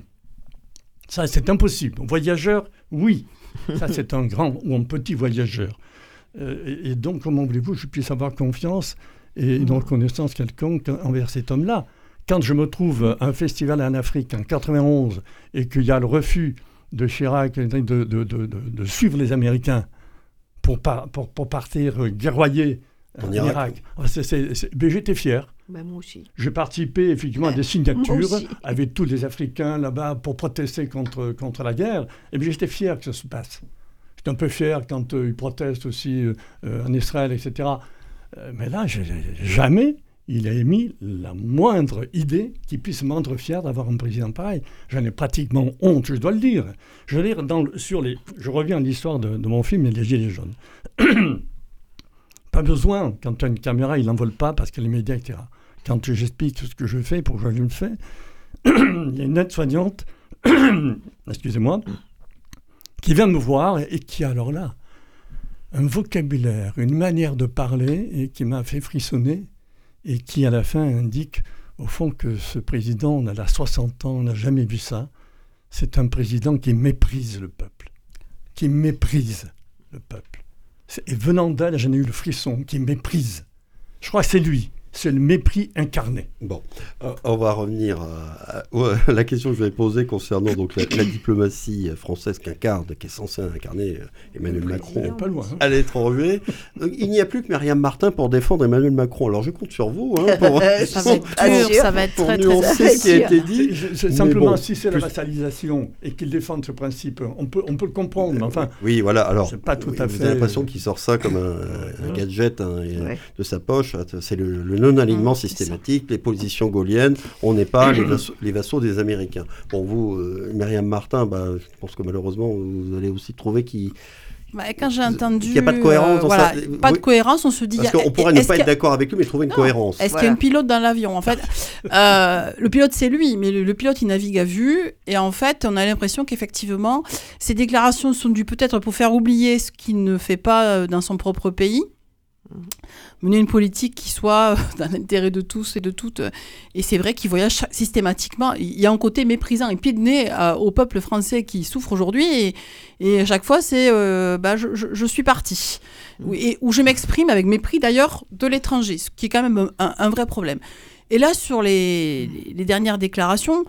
Ça, c'est impossible. Voyageur, oui. Ça, c'est un grand ou un petit voyageur. Euh, et, donc, comment voulez-vous que je puisse avoir confiance et une reconnaissance quelconque envers cet homme-là? Quand je me trouve à un festival en Afrique en 91 et qu'il y a le refus de Chirac de, suivre les Américains pour, pour, pour partir guerroyer en, Irak, ah, j'étais fier. Ben, moi aussi. J'ai participé effectivement à des signatures avec tous les Africains là-bas pour protester contre, contre la guerre. Et bien j'étais fier que ça se passe. J'étais un peu fier quand euh, ils protestent aussi euh, euh, en Israël, etc. mais là, jamais il a émis la moindre idée qui puisse me rendre fier d'avoir un président pareil. J'en ai pratiquement honte, je dois le dire. Je veux dire, dans, sur les, je reviens à l'histoire de, de, mon film Les Gilets jaunes. [clears throat] pas besoin, quand tu as une caméra, il n'en vole pas parce que les médias, etc. Quand j'explique ce que je fais, pourquoi je le fais, [coughs] il y a une aide-soignante, [coughs] excusez-moi, qui vient me voir et qui, alors là, un vocabulaire, une manière de parler et qui m'a fait frissonner et qui à la fin indique au fond que ce président, on a 60 ans, on n'a jamais vu ça. C'est un président qui méprise le peuple, qui méprise le peuple. Et venant d'elle, j'en ai eu le frisson, qui méprise. Je crois que c'est lui c'est le mépris incarné. Bon, euh, on va revenir à, [laughs] la question que je vais poser concernant donc la, [coughs] diplomatie française qu'incarne, qui est censée incarner euh, Emmanuel Macron pas loin, hein. à l'étranger. Il n'y a plus que Myriam Martin pour défendre Emmanuel Macron. Alors je compte sur vous hein, pour, [laughs] ça, va être dur, ça va être très très, ce qui a été dit. simplement, si c'est la vassalisation et qu'il défende ce principe, on peut, on peut le comprendre. enfin, oui, voilà. Alors, pas tout à vous fait. avez l'impression qu'il sort ça comme un, gadget hein, de sa poche. C'est le, le non-alignement mmh, systématique, les positions gaulliennes, on n'est pas les, vassaux, des Américains. Bon, vous, euh, Myriam Martin, bah, je pense que malheureusement, vous allez aussi trouver qu'il bah, quand j'ai entendu. Il n'y a pas de cohérence. Euh, voilà, pas de cohérence, on se dit. Parce qu'on pourrait ne pas être d'accord avec lui, mais trouver une cohérence. Est-ce qu'il y a un pilote dans l'avion En fait, euh, le pilote, c'est lui, mais le, pilote, il navigue à vue. Et en fait, on a l'impression qu'effectivement, ces déclarations sont dues peut-être pour faire oublier ce qu'il ne fait pas dans son propre pays mener une politique qui soit euh, [laughs] dans l'intérêt de tous et de toutes. Et c'est vrai qu'il voyage systématiquement. Il y a un côté méprisant et pied de nez au peuple français qui souffre aujourd'hui. Et, à chaque fois, c'est euh, bah, je, suis parti. Mmh. Et où je m'exprime avec mépris d'ailleurs de l'étranger, ce qui est quand même un, vrai problème. Et là, sur les, les dernières déclarations,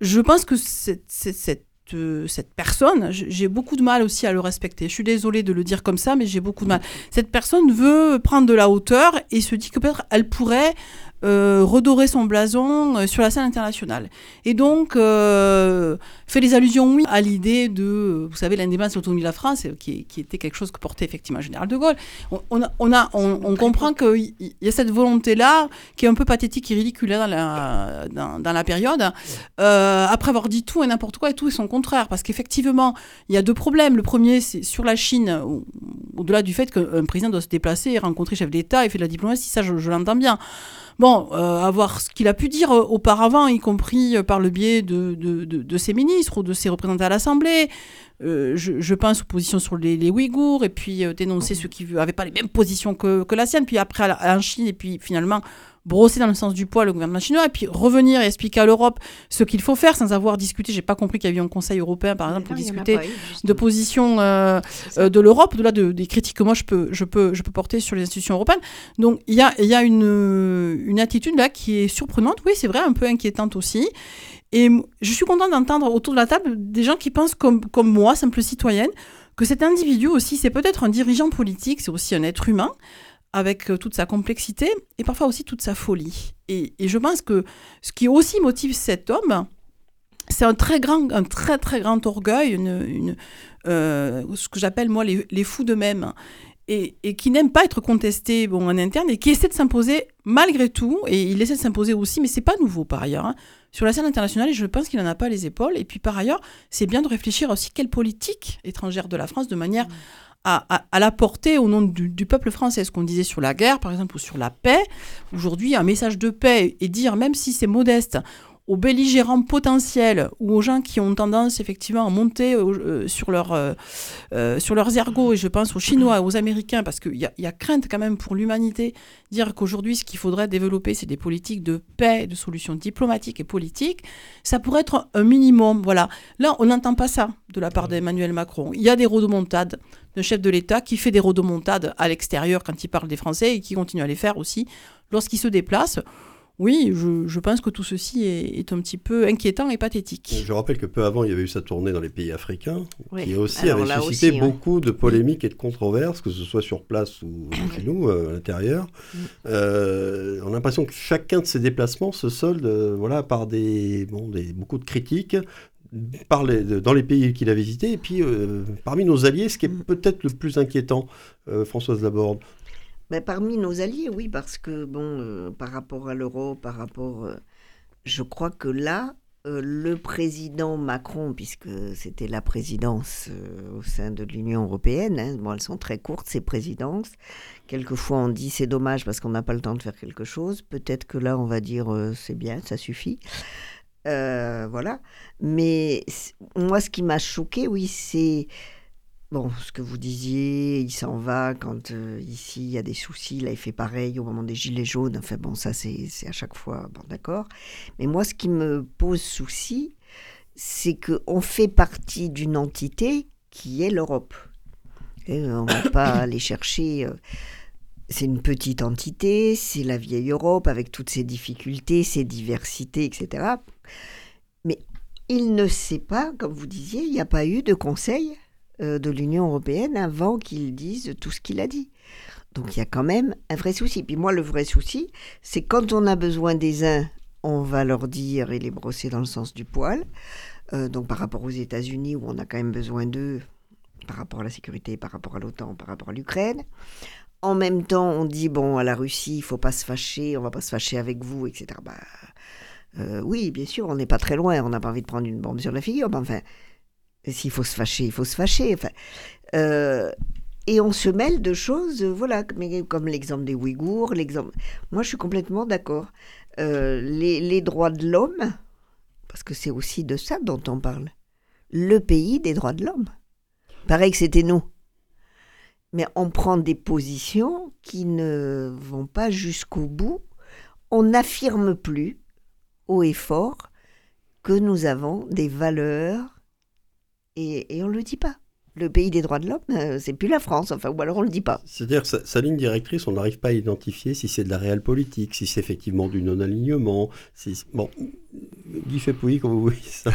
je pense que cette, cette cette personne, j'ai beaucoup de mal aussi à le respecter. Je suis désolée de le dire comme ça, mais j'ai beaucoup de mal. Cette personne veut prendre de la hauteur et se dit que peut-être elle pourrait euh, redorer son blason euh, sur la scène internationale. Et donc, euh, fait des allusions, oui, à l'idée de, vous savez, l'indépendance et l'autonomie de la France, qui, était quelque chose que portait effectivement le général de Gaulle. On, on, a, on, comprend qu'il y a cette volonté-là, qui est un peu pathétique et ridicule dans la, dans, la période, après avoir dit tout et n'importe quoi et tout et son contraire. Parce qu'effectivement, il y a deux problèmes. Le premier, c'est sur la Chine, au-delà du fait qu'un président doit se déplacer et rencontrer chef d'État et faire de la diplomatie, ça, je l'entends bien. Bon, euh, à voir ce qu'il a pu dire euh, auparavant, y compris euh, par le biais de, de, ses ministres ou de ses représentants à l'Assemblée. je, pense aux positions sur les, Ouïghours, et puis dénoncer ceux qui n'avaient pas les mêmes positions que, que la sienne, puis après en Chine, et puis finalement brosser dans le sens du poil le gouvernement chinois et puis revenir et expliquer à l'Europe ce qu'il faut faire sans avoir discuté. J'ai pas compris qu'il y avait un Conseil européen, par exemple, pour discuter de position euh, euh, de l'Europe, au-delà de, des critiques que moi je peux, je peux, je peux porter sur les institutions européennes. Donc il y a, y a une, une attitude là qui est surprenante, oui, c'est vrai, un peu inquiétante aussi. Et je suis contente d'entendre autour de la table des gens qui pensent comme, comme moi, simple citoyenne, que cet individu aussi, c'est peut-être un dirigeant politique, c'est aussi un être humain, avec euh, toute sa complexité et parfois aussi toute sa folie. Et, je pense que ce qui aussi motive cet homme, c'est un très grand, un très très grand orgueil, une, euh, ce que j'appelle moi les, fous de même, et, qui n'aiment pas être contestés bon, en interne et qui essaie de s'imposer malgré tout, et il essaie de s'imposer aussi, mais c'est pas nouveau par ailleurs, hein, sur la scène internationale, et je pense qu'il n'en a pas les épaules. Et puis par ailleurs, c'est bien de réfléchir aussi quelle politique étrangère de la France de manière à, la porter au nom du, peuple français. Ce qu'on disait sur la guerre, par exemple, ou sur la paix. Aujourd'hui, un message de paix et dire, même si c'est modeste, aux belligérants potentiels ou aux gens qui ont tendance effectivement à monter euh, sur, leur, euh, euh, sur leurs ergots, et je pense aux Chinois, aux Américains, parce qu'il y, y, a crainte quand même pour l'humanité, dire qu'aujourd'hui ce qu'il faudrait développer, c'est des politiques de paix, de solutions diplomatiques et politiques, ça pourrait être un minimum. Voilà. Là, on n'entend pas ça de la part d'Emmanuel Macron. Il y a des rodomontades d'un chef de l'État qui fait des rodomontades à l'extérieur quand il parle des Français et qui continue à les faire aussi lorsqu'il se déplace oui, je, pense que tout ceci est, un petit peu inquiétant et pathétique. Je rappelle que peu avant, il y avait eu sa tournée dans les pays africains, qui aussi avait suscité beaucoup de polémiques et de controverses, que ce soit sur place ou chez nous, euh, à l'intérieur. Euh, on a l'impression que chacun de ces déplacements se solde euh, voilà, par des, bon, des, beaucoup de critiques, par dans les pays qu'il a visités, et puis parmi nos alliés, ce qui est mm. peut-être le plus inquiétant, Françoise Laborde, ben, parmi nos alliés, oui, parce que, bon, euh, par rapport à l'euro, par rapport. Euh, je crois que là, euh, le président Macron, puisque c'était la présidence au sein de l'Union européenne, hein, bon, elles sont très courtes, ces présidences. Quelquefois, on dit c'est dommage parce qu'on n'a pas le temps de faire quelque chose. Peut-être que là, on va dire c'est bien, ça suffit. voilà. Mais moi, ce qui m'a choqué, oui, c'est bon, ce que vous disiez, il s'en va quand euh, ici il y a des soucis. Là, il fait pareil au moment des gilets jaunes. Enfin, bon, ça, c'est à chaque fois, bon, d'accord. Mais moi, ce qui me pose souci, c'est qu'on fait partie d'une entité qui est l'Europe. On ne va [coughs] pas aller chercher. Euh, c'est une petite entité, c'est la vieille Europe avec toutes ses difficultés, ses diversités, etc. Mais il ne sait pas, comme vous disiez, il n'y a pas eu de conseil euh, de l'Union européenne avant qu'il dise tout ce qu'il a dit. Donc il y a quand même un vrai souci. Puis moi, le vrai souci, c'est quand on a besoin des uns, on va leur dire et les brosser dans le sens du poil. Euh, donc par rapport aux États-Unis, où on a quand même besoin d'eux, par rapport à la sécurité, par rapport à l'OTAN, par rapport à l'Ukraine. En même temps, on dit, bon, à la Russie, il faut pas se fâcher, on va pas se fâcher avec vous, etc. Bah, euh, oui, bien sûr, on n'est pas très loin, on n'a pas envie de prendre une bombe sur la figure, mais enfin, s'il faut se fâcher, il faut se fâcher. Enfin, euh, et on se mêle de choses, voilà, comme l'exemple des Ouïghours, l'exemple... Moi, je suis complètement d'accord. Euh, les, les droits de l'homme, parce que c'est aussi de ça dont on parle, le pays des droits de l'homme. Pareil que c'était nous mais on prend des positions qui ne vont pas jusqu'au bout. On n'affirme plus haut et fort que nous avons des valeurs et, on ne le dit pas. Le pays des droits de l'homme, euh, c'est plus la France, enfin, ou alors on ne le dit pas. C'est-à-dire que sa, ligne directrice, on n'arrive pas à identifier si c'est de la réelle politique, si c'est effectivement du non-alignement. Si, bon, Guy Fepouille, comment vous voyez ça?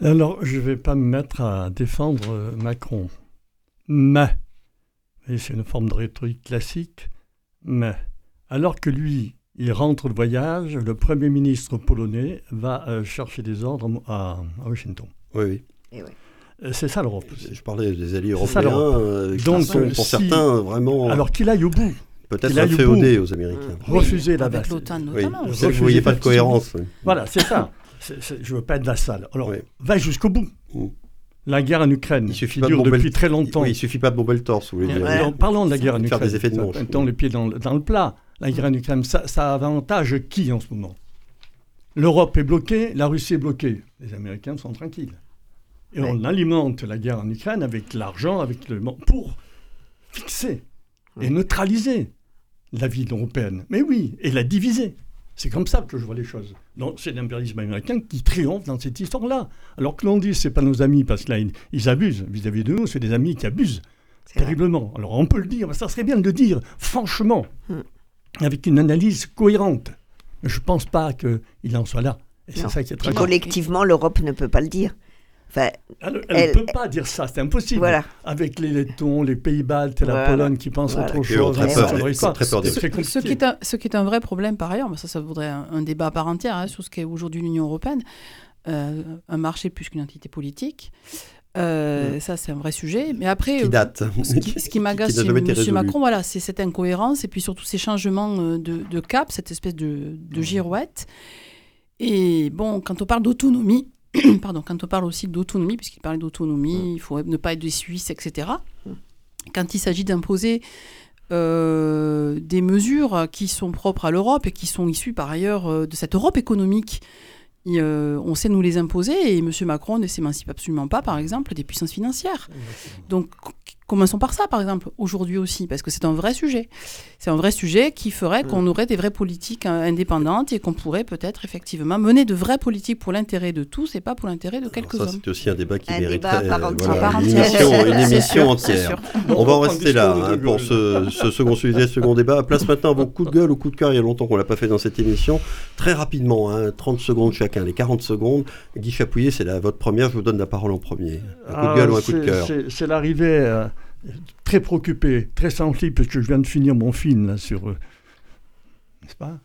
Alors, je ne vais pas me mettre à défendre Macron. Mais, et c'est une forme de rhétorique classique, mais alors que lui, il rentre de voyage, le Premier ministre polonais va euh, chercher des ordres à, Washington. Oui, oui. Et euh, C'est ça l'Europe. Je parlais des alliés européens. Euh, Donc, pour certains, vraiment. Alors qu'il aille au bout. Peut-être un féodé aux Américains. Refuser la Avec l'OTAN notamment. Vous ne voyez pas de cohérence. Voilà, c'est ça. je ne veux pas être vassal. Alors, va jusqu'au bout. Mm la guerre en Ukraine, qui dure depuis très longtemps. Oui, il suffit pas de bomber le torse, vous voulez dire. Parlons de la guerre en Ukraine. Faire des effets de manche. Mettons les pieds dans, le plat. La guerre en Ukraine, ça, avantage qui en ce moment? L'Europe est bloquée, la Russie est bloquée. Les Américains sont tranquilles. Et on alimente la guerre en Ukraine avec l'argent, avec le pour fixer et neutraliser la vie européenne. Mais oui, et la diviser. C'est comme ça que je vois les choses. Donc c'est l'impérialisme américain qui triomphe dans cette histoire-là. Alors que l'on dit c'est pas nos amis parce que là ils, abusent vis-à-vis de nous, c'est des amis qui abusent terriblement. Alors on peut le dire, mais ça serait bien de le dire franchement, hmm. avec une analyse cohérente. Je ne pense pas qu'il en soit là. Et c'est ça qui est très Collectivement, l'Europe ne peut pas le dire elle ne peut pas dire ça, c'est impossible. Avec les Lettons, les Pays-Baltes et la Pologne qui pensent autre chose. Ce, qui est un, ce qui est un vrai problème par ailleurs, mais ça, ça voudrait un, débat à part entière hein, sur ce qu'est aujourd'hui l'Union européenne, euh, un marché plus qu'une entité politique. Euh, ça, c'est un vrai sujet. Mais après, qui date. ce qui, [laughs] m'agace chez M. Macron, voilà, c'est cette incohérence et puis surtout ces changements euh, de, de cap, cette espèce de, de girouette. Et bon, quand on parle d'autonomie, [clears throat] pardon, quand on parle aussi d'autonomie, puisqu'il parlait d'autonomie, il faut ne pas être des Suisses, etc. Quand il s'agit d'imposer euh, des mesures qui sont propres à l'Europe et qui sont issues par ailleurs euh, de cette Europe économique, euh, on sait nous les imposer et M. Macron ne s'émancipe absolument pas, par exemple, des puissances financières. Donc Commençons par ça, par exemple, aujourd'hui aussi, parce que c'est un vrai sujet. C'est un vrai sujet qui ferait qu'on aurait des vraies politiques euh, indépendantes et qu'on pourrait peut-être effectivement mener de vraies politiques pour l'intérêt de tous et pas pour l'intérêt de quelques-uns. C'est aussi un débat qui mériterait une, émission, [laughs] entière. On va en rester là hein, pour ce, second sujet, ce second débat. Place maintenant à vos coups de gueule ou coups de cœur. Il y a longtemps qu'on ne l'a pas fait dans cette émission. Très rapidement, 30 hein, secondes chacun, les 40 secondes. Guy Chapouillet, c'est votre première. Je vous donne la parle en premier. Un coup de gueule ou un coup de cœur C'est l'arrivée. Euh, très préoccupé, très sensible, parce que je viens de finir mon film sur, euh, n'est-ce pas,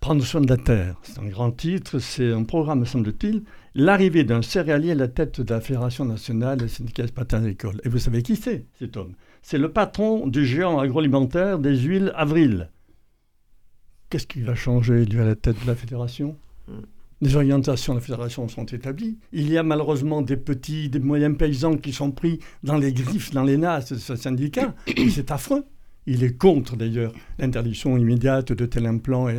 Prendre soin de la terre. C'est un grand titre, c'est un programme, semble-t-il, l'arrivée d'un céréalier à la tête de la Fédération nationale des syndicats agricole. Et vous savez qui c'est, cet homme? C'est le patron du géant agroalimentaire des huiles Avril. Qu'est-ce qui va changer, lui, à la tête de la fédération? Hmm. Les orientations de la fédération sont établies. Il y a malheureusement des petits, des moyens paysans qui sont pris dans les griffes, dans les nasses de ce syndicat. C'est affreux. Il est contre d'ailleurs l'interdiction immédiate de tel implant. Et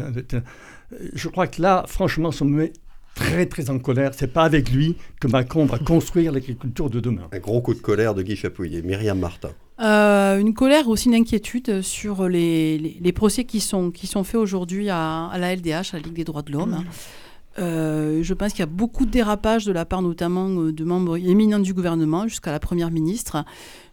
Je crois que là, franchement, ça me met très très en colère. C'est pas avec lui que Macron va construire l'agriculture de demain. Un gros coup de colère de Guy Chapouillet. Myriam Martin. Euh, une colère, aussi une inquiétude sur les, les, procès qui sont, qui sont faits aujourd'hui à, la LDH, à la Ligue des droits de l'homme. Mmh. Euh, je pense qu'il y a beaucoup de dérapages de la part notamment euh, de membres éminents du gouvernement jusqu'à la Première ministre.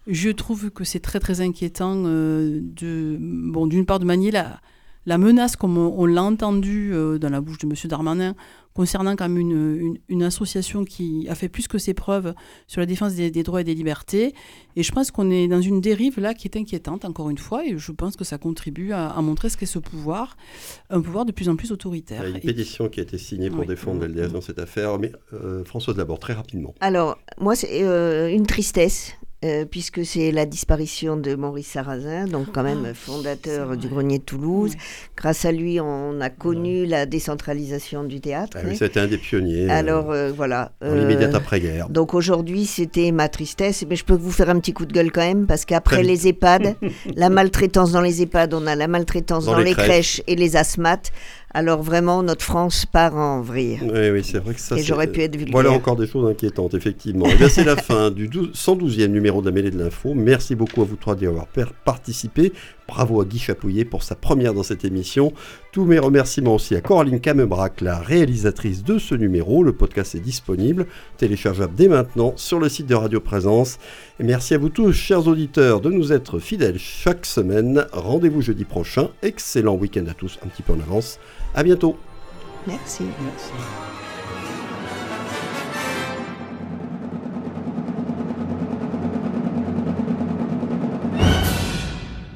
Je trouve que c'est très très inquiétant de, bon, d'une part de manier la, la menace, comme on, l'a entendu dans la bouche de M. Darmanin, concernant quand même une, une, association qui a fait plus que ses preuves sur la défense des, droits et des libertés. Et je pense qu'on est dans une dérive là qui est inquiétante, encore une fois, et je pense que ça contribue à, montrer ce qu'est ce pouvoir, un pouvoir de plus en plus autoritaire. Il y a une pétition qui a été signée pour défendre l'LDS dans cette affaire. Mais euh, Françoise, d'abord, très rapidement. Alors, moi, c'est euh, une tristesse euh, puisque c'est la disparition de Maurice Sarrazin, donc quand même ah, fondateur du Grenier de Toulouse. Grâce à lui, on a connu la décentralisation du théâtre. Ah oui, c'était un des pionniers. Euh, Alors euh, voilà. L'immédiate après-guerre. Donc aujourd'hui, c'était ma tristesse, mais je peux vous faire un petit coup de gueule quand même, parce qu'après les EHPAD, [laughs] la maltraitance dans les EHPAD, on a la maltraitance dans, les, crèches. et les asthmates. Alors vraiment, notre France part en vrille. Oui, oui, c'est vrai que ça. Et j'aurais pu être vulgaire. Voilà encore des choses inquiétantes, effectivement. Eh c'est la [laughs] fin du 112e numéro de la mêlée de l'info. Merci beaucoup à vous trois d'y avoir participé. Bravo à Guy Chapouillet pour sa première dans cette émission. Tous mes remerciements aussi à Coraline Camebrac, la réalisatrice de ce numéro. Le podcast est disponible, téléchargeable dès maintenant sur le site de Radio Présence. Et merci à vous tous, chers auditeurs, de nous être fidèles chaque semaine. Rendez-vous jeudi prochain. Excellent week-end à tous, un petit peu en avance. À bientôt. Merci. Merci.